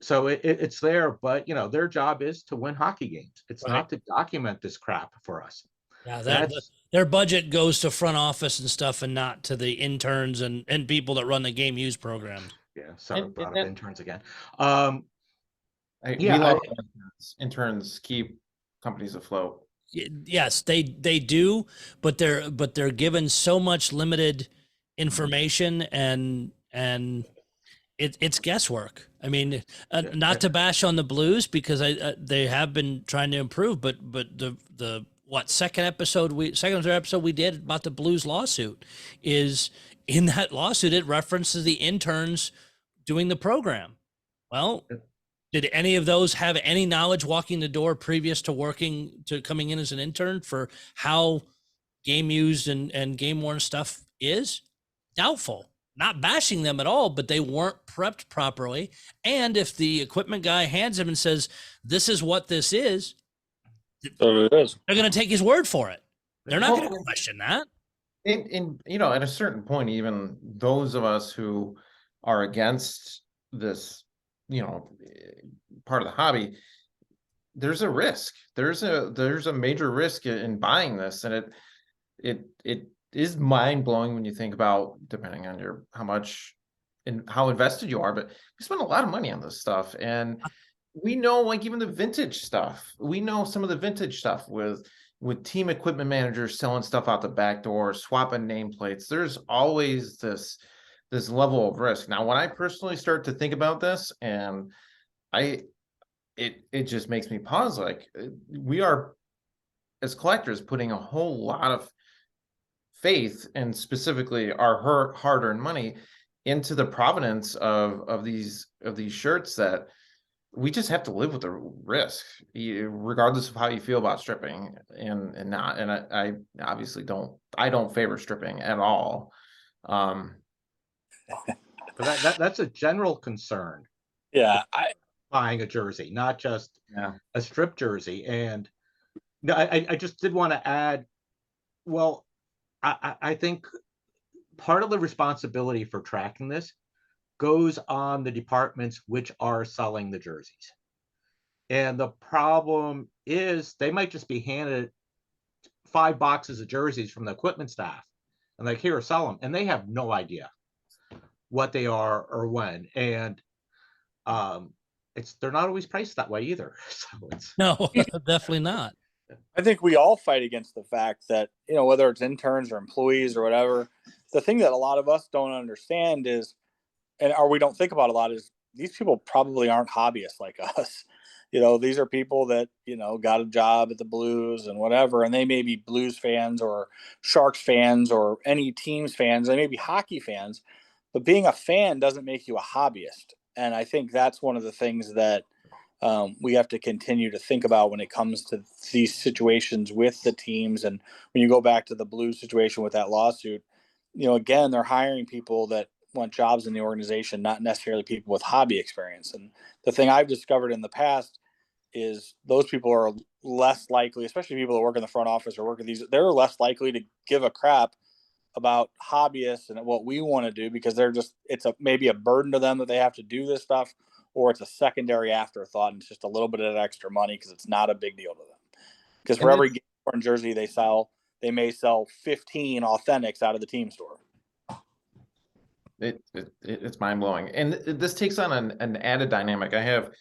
so it, it- it's there, but you know, their job is to win hockey games. It's Right. not to document this crap for us. Yeah, that, their budget goes to front office and stuff and not to the interns and, and people that run the game use programs. yeah. Sorry, And- brought and up that- interns again. Um, I, Yeah, we love I- interns. interns keep companies afloat. Yes, they they do, but they're but they're given so much limited information and and it, it's guesswork. I mean, uh, not to bash on the Blues because I uh, they have been trying to improve, but but the the what second episode we second or third episode we did about the Blues lawsuit is in that lawsuit it references the interns doing the program. Well, did any of those have any knowledge walking the door previous to working to coming in as an intern for how game used and, and game worn stuff is doubtful. Not bashing them at all, but they weren't prepped properly. And if the equipment guy hands him and says, This is what this is, So it is. they're going to take his word for it. They're not going to question that. In, in, you know, at a certain point, even those of us who are against this, you know, part of the hobby, there's a risk. There's a, there's a major risk in buying this and it, it, it is mind blowing when you think about, depending on your, how much and how invested you are, but we spend a lot of money on this stuff and we know like even the vintage stuff, we know some of the vintage stuff with with team equipment managers selling stuff out the back door, swapping nameplates, there's always this this level of risk. Now, when I personally start to think about this and I it it just makes me pause like uh, we are as collectors putting a whole lot of faith and specifically our her- hard-earned money into the provenance of of these of these shirts that we just have to live with the risk, regardless of how you feel about stripping and and not. And I, I obviously don't. I don't favor stripping at all. Um, But that, that, that's a general concern, Yeah, I buying a jersey, not just Yeah. a strip jersey. And no, I, I- I just did want to add, well, I, I, I think part of the responsibility for tracking this goes on the departments which are selling the jerseys. And the problem is they might just be handed five boxes of jerseys from the equipment staff and like, here, sell them. And they have no idea what they are or when. And um, it's they're not always priced that way either. So it's No, definitely not. I think we all fight against the fact that, you know, whether it's interns or employees or whatever, the thing that a lot of us don't understand is, and or we don't think about a lot is these people probably aren't hobbyists like us. You know, these are people that, you know, got a job at the Blues and whatever, and they may be Blues fans or Sharks fans or any teams fans. They may be hockey fans, but being a fan doesn't make you a hobbyist. And I think that's one of the things that um, we have to continue to think about when it comes to these situations with the teams. And when you go back to the Blues situation with that lawsuit, you know, again, they're hiring people that want jobs in the organization, not necessarily people with hobby experience. And the thing I've discovered in the past is those people are less likely, especially people that work in the front office or work at these, they're less likely to give a crap about hobbyists and what we want to do because they're just it's a maybe a burden to them that they have to do this stuff or it's a secondary afterthought and it's just a little bit of extra money because it's not a big deal to them. Because for every game jersey they sell, they may sell 15 authentics out of the team store. it, it it- it's mind blowing, and this takes on an, an added dynamic. I have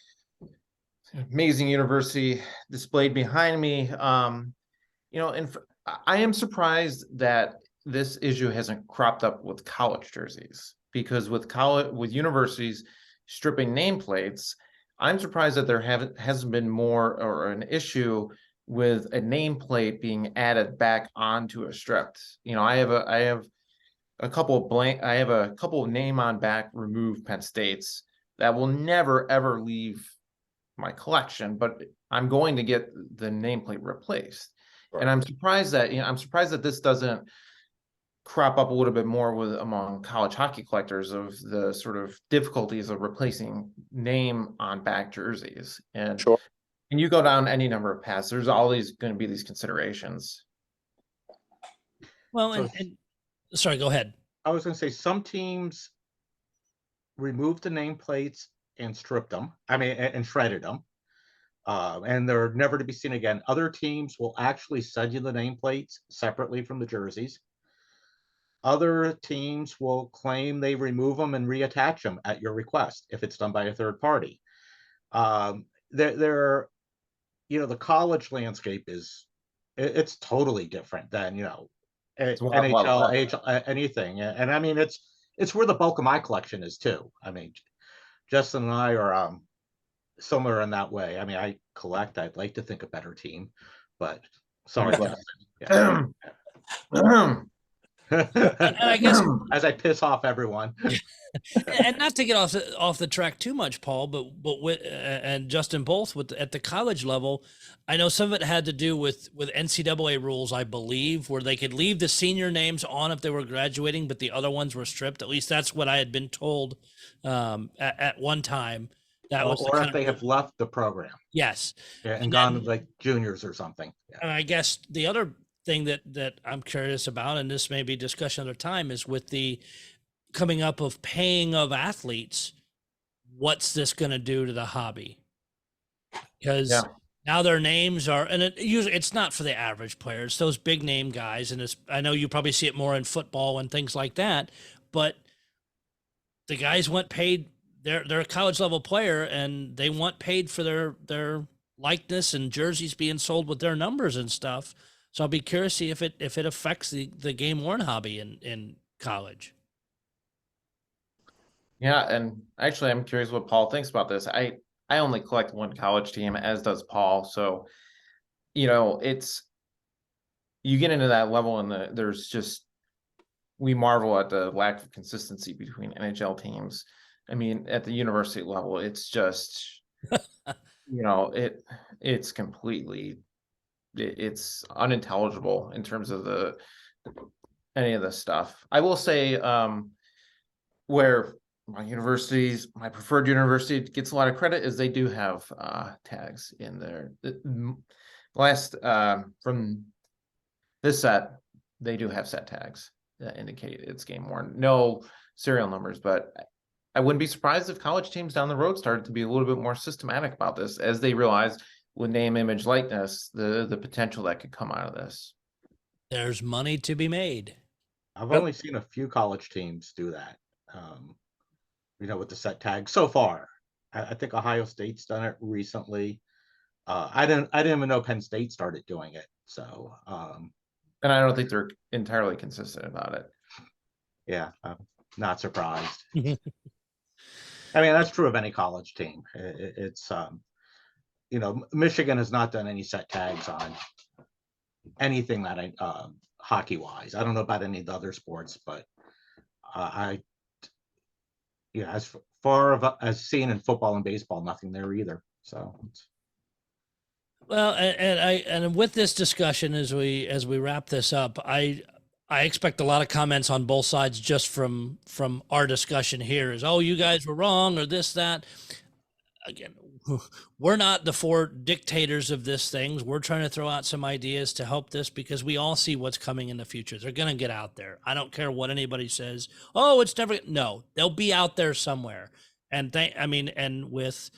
amazing university displayed behind me. Um, you know, and I am surprised that this issue hasn't cropped up with college jerseys because with college with universities stripping nameplates, I'm surprised that there haven't hasn't been more or an issue with a nameplate being added back onto a stripped. You know, I have a I have a couple of blank I have a couple of name on back removed Penn States that will never ever leave my collection, but I'm going to get the nameplate replaced. And I'm surprised that, you know, I'm surprised that this doesn't crop up a little bit more with among college hockey collectors of the sort of difficulties of replacing name on back jerseys. And Sure. and you go down any number of paths, there's always going to be these considerations. Well, So- and, and sorry, go ahead. I was gonna say some teams removed the nameplates and stripped them. I mean, a- and shredded them. Uh, and they're never to be seen again. Other teams will actually send you the nameplates separately from the jerseys. Other teams will claim they remove them and reattach them at your request if it's done by a third party. Um, there, there, you know, the college landscape is, it- it's totally different than, you know, It's wild, wild NHL, anything. And I mean, it's, it's where the bulk of my collection is too. I mean, Justin and I are, um, similar in that way. I mean, I collect, I'd like to think a better team, but sorry, Right. Justin. Yeah. I guess- as I piss off everyone. and not to get off the, off the track too much, Paul, but but with uh, and Justin both with at the college level, I know some of it had to do with with NCAA rules, I believe, where they could leave the senior names on if they were graduating, but the other ones were stripped. At least that's what I had been told um, at, at one time. That was the Or kind if they rule- have left the program yes. yeah, and And gone then- to like juniors or something. Yeah. And I guess the other thing that that I'm curious about, and this may be discussion another time, is with the coming up of paying of athletes. What's this going to do to the hobby? Because Yeah. now their names are, and it usually it's not for the average player. It's those big name guys, and it's I know you probably see it more in football and things like that, but the guys want paid. They're they're a college level player, and they want paid for their their likeness and jerseys being sold with their numbers and stuff. So I'll be curious to see if it if it affects the the game worn hobby in in college. Yeah, and actually, I'm curious what Paul thinks about this. I I only collect one college team, as does Paul. So, you know, it's you get into that level, and the there's just we marvel at the lack of consistency between NHL teams. I mean, at the university level, it's just you know it it's completely it, it's unintelligible in terms of the any of this stuff. I will say, um, where my universities, my preferred university gets a lot of credit is they do have uh tags in there. The last um from this set, they do have set tags that indicate it's game worn. No serial numbers, but I wouldn't be surprised if college teams down the road started to be a little bit more systematic about this as they realize with name, image, likeness, the the potential that could come out of this. There's money to be made. I've Yep. only seen a few college teams do that. Um, you know, with the set tag so far. I, I think Ohio State's done it recently. Uh, I didn't, I didn't even know Penn State started doing it. So, um, And I don't think they're entirely consistent about it. yeah, I'm not surprised. I mean, that's true of any college team. I- I- it's, um, you know, Michigan has not done any set tags on anything that I, um, hockey wise. I don't know about any of the other sports, but uh, I, yeah, as far of, as seen in football and baseball, nothing there either. So, Well, and, and I and with this discussion as we as we wrap this up, I I expect a lot of comments on both sides just from from our discussion here. Is oh you guys were wrong or this that. Again, we're not the four dictators of this things. We're trying to throw out some ideas to help this because we all see what's coming in the future. They're going to get out there. I don't care what anybody says. Oh, it's never no. They'll be out there somewhere. And thank I mean, and with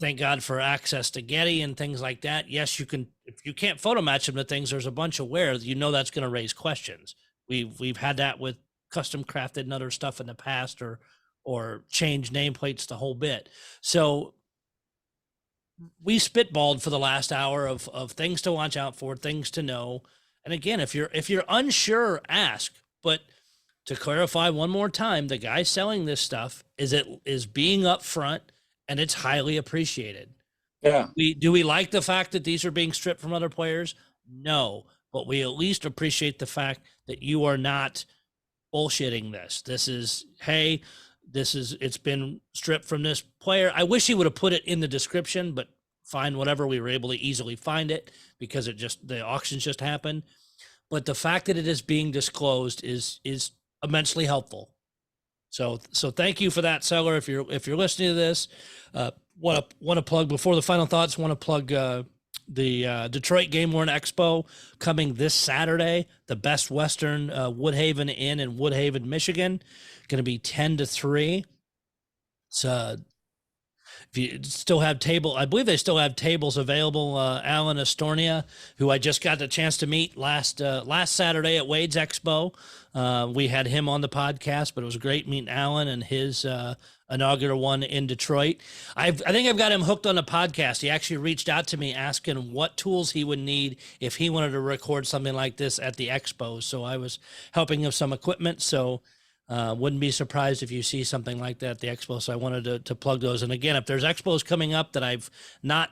thank God for access to Getty and things like that. Yes, you can. If you can't photo match them to things, there's a bunch of where you know that's going to raise questions. We've we've had that with custom crafted and other stuff in the past, or or change nameplates the whole bit. So we spitballed for the last hour of of things to watch out for, things to know. And again, if you're if you're unsure, ask. But to clarify one more time, the guy selling this stuff is it is being upfront and it's highly appreciated. Yeah. We do we like the fact that these are being stripped from other players? No, but we at least appreciate the fact that you are not bullshitting this. This is hey, this is it's been stripped from this player. I wish he would have put it in the description, but fine, whatever. We were able to easily find it because it just the auctions just happened. But the fact that it is being disclosed is is immensely helpful. So so thank you for that, seller. If you're if you're listening to this, uh, want to want to plug before the final thoughts. Want to plug uh, the uh, Detroit Game Worn Expo coming this Saturday. The Best Western uh, Woodhaven Inn in Woodhaven, Michigan. Going to be ten to three. It's uh, if you still have table, I believe they still have tables available. Uh, Alan Astornia, who I just got the chance to meet last uh, last Saturday at Wade's Expo. Uh, we had him on the podcast, but it was great meeting Alan and his uh, inaugural one in Detroit. I've, I think I've got him hooked on the podcast. He actually reached out to me asking what tools he would need if he wanted to record something like this at the expo. So I was helping him some equipment. So uh, wouldn't be surprised if you see something like that at the expo. So I wanted to, to plug those. And again, if there's expos coming up that I've not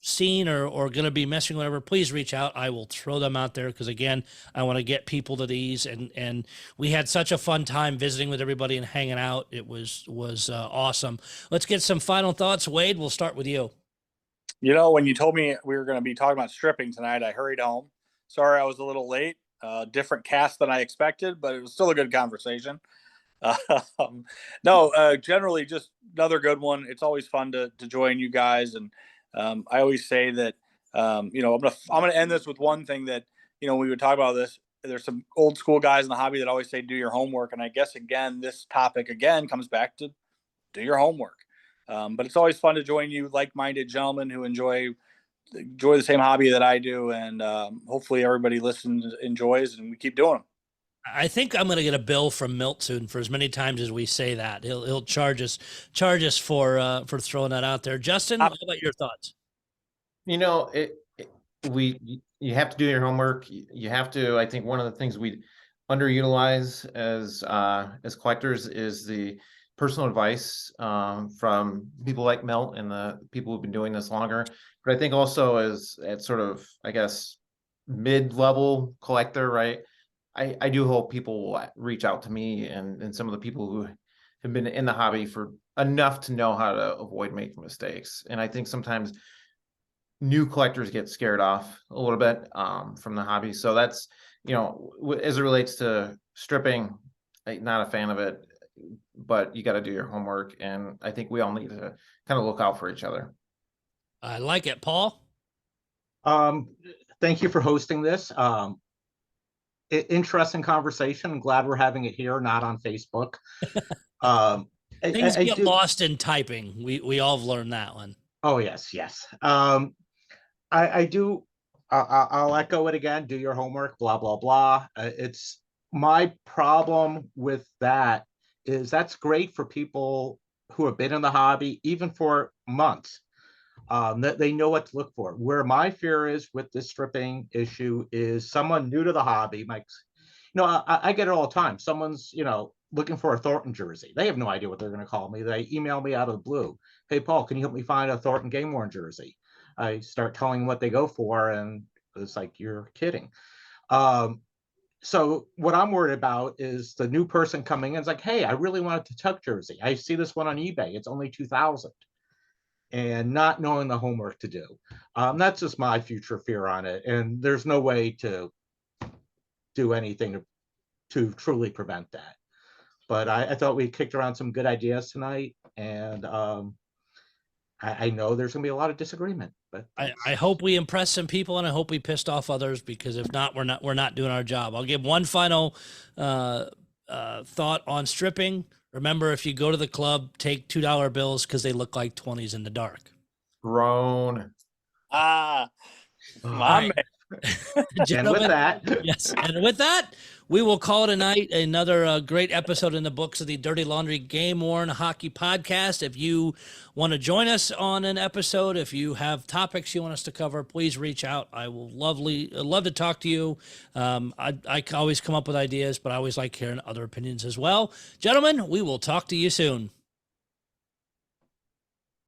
seen or, or going to be messing whatever, please reach out. I will throw them out there because again, I want to get people to these and and we had such a fun time visiting with everybody and hanging out. It was was uh, awesome. Let's get some final thoughts. Wade, we'll start with you. You know, when you told me we were going to be talking about stripping tonight, I hurried home. Sorry, I was a little late. Uh, different cast than I expected, but it was still a good conversation. Um, no, uh, generally just another good one. It's always fun to to join you guys, and um, I always say that um, you know I'm gonna I'm gonna end this with one thing that you know we would talk about this. There's some old school guys in the hobby that always say do your homework, and I guess again this topic again comes back to do your homework. Um, but it's always fun to join you like-minded gentlemen who enjoy enjoy the same hobby that I do, and um, hopefully everybody listens, enjoys, and we keep doing them. I think I'm going to get a bill from Milt soon for as many times as we say that. He'll he'll charge us charge us for uh, for throwing that out there. Justin, how about your thoughts? You know, it, it- we, you have to do your homework. You have to, I think one of the things we underutilize as, uh, as collectors is the personal advice, um, from people like Milt and the people who've been doing this longer. But I think also as, at sort of, I guess, mid-level collector, right? I, I do hope people will reach out to me and, and some of the people who have been in the hobby for enough to know how to avoid making mistakes. And I think sometimes new collectors get scared off a little bit um, from the hobby. So that's, you know, w- as it relates to stripping, I'm not a fan of it, but you got to do your homework. And I think we all need to kind of look out for each other. I like it, Paul. Um, thank you for hosting this. Um, i- interesting conversation. I'm glad we're having it here, not on Facebook. Um, I- Things I- I get do- lost in typing. We we all have learned that one. Oh, yes, yes. Um, I, I do, I, I- I'll echo it again, do your homework, blah, blah, blah. Uh, it's, my problem with that is that's great for people who have been in the hobby, even for months. Um, that they know what to look for. Where my fear is with this stripping issue is someone new to the hobby, Mike. You know, I, I get it all the time. Someone's, you know, looking for a Thornton jersey. They have no idea what they're gonna call me. They email me out of the blue hey paul can you help me find a thornton game worn jersey i start telling them what they go for and it's like you're kidding um, so what i'm worried about is the new person coming in is like hey i really wanted Tkachuk jersey i see this one on ebay it's only 2000 and not knowing the homework to do um, that's just my future fear on it and there's no way to do anything to, to truly prevent that but I, I thought we kicked around some good ideas tonight and um, I, I know there's gonna be a lot of disagreement, but I, I hope we impress some people and I hope we pissed off others because if not, we're not we're not doing our job. I'll give one final uh, uh, thought on stripping. Remember, if you go to the club, take two dollar bills because they look like twenties in the dark. Grown. Ah, my right. man. and with Gentlemen, that, yes. And with that, we will call it a night. Another uh, great episode in the books of the Dirty Laundry Game Worn Hockey Podcast. If you want to join us on an episode, if you have topics you want us to cover, please reach out. I will lovely love to talk to you. Um, I, I always come up with ideas, but I always like hearing other opinions as well. Gentlemen, we will talk to you soon.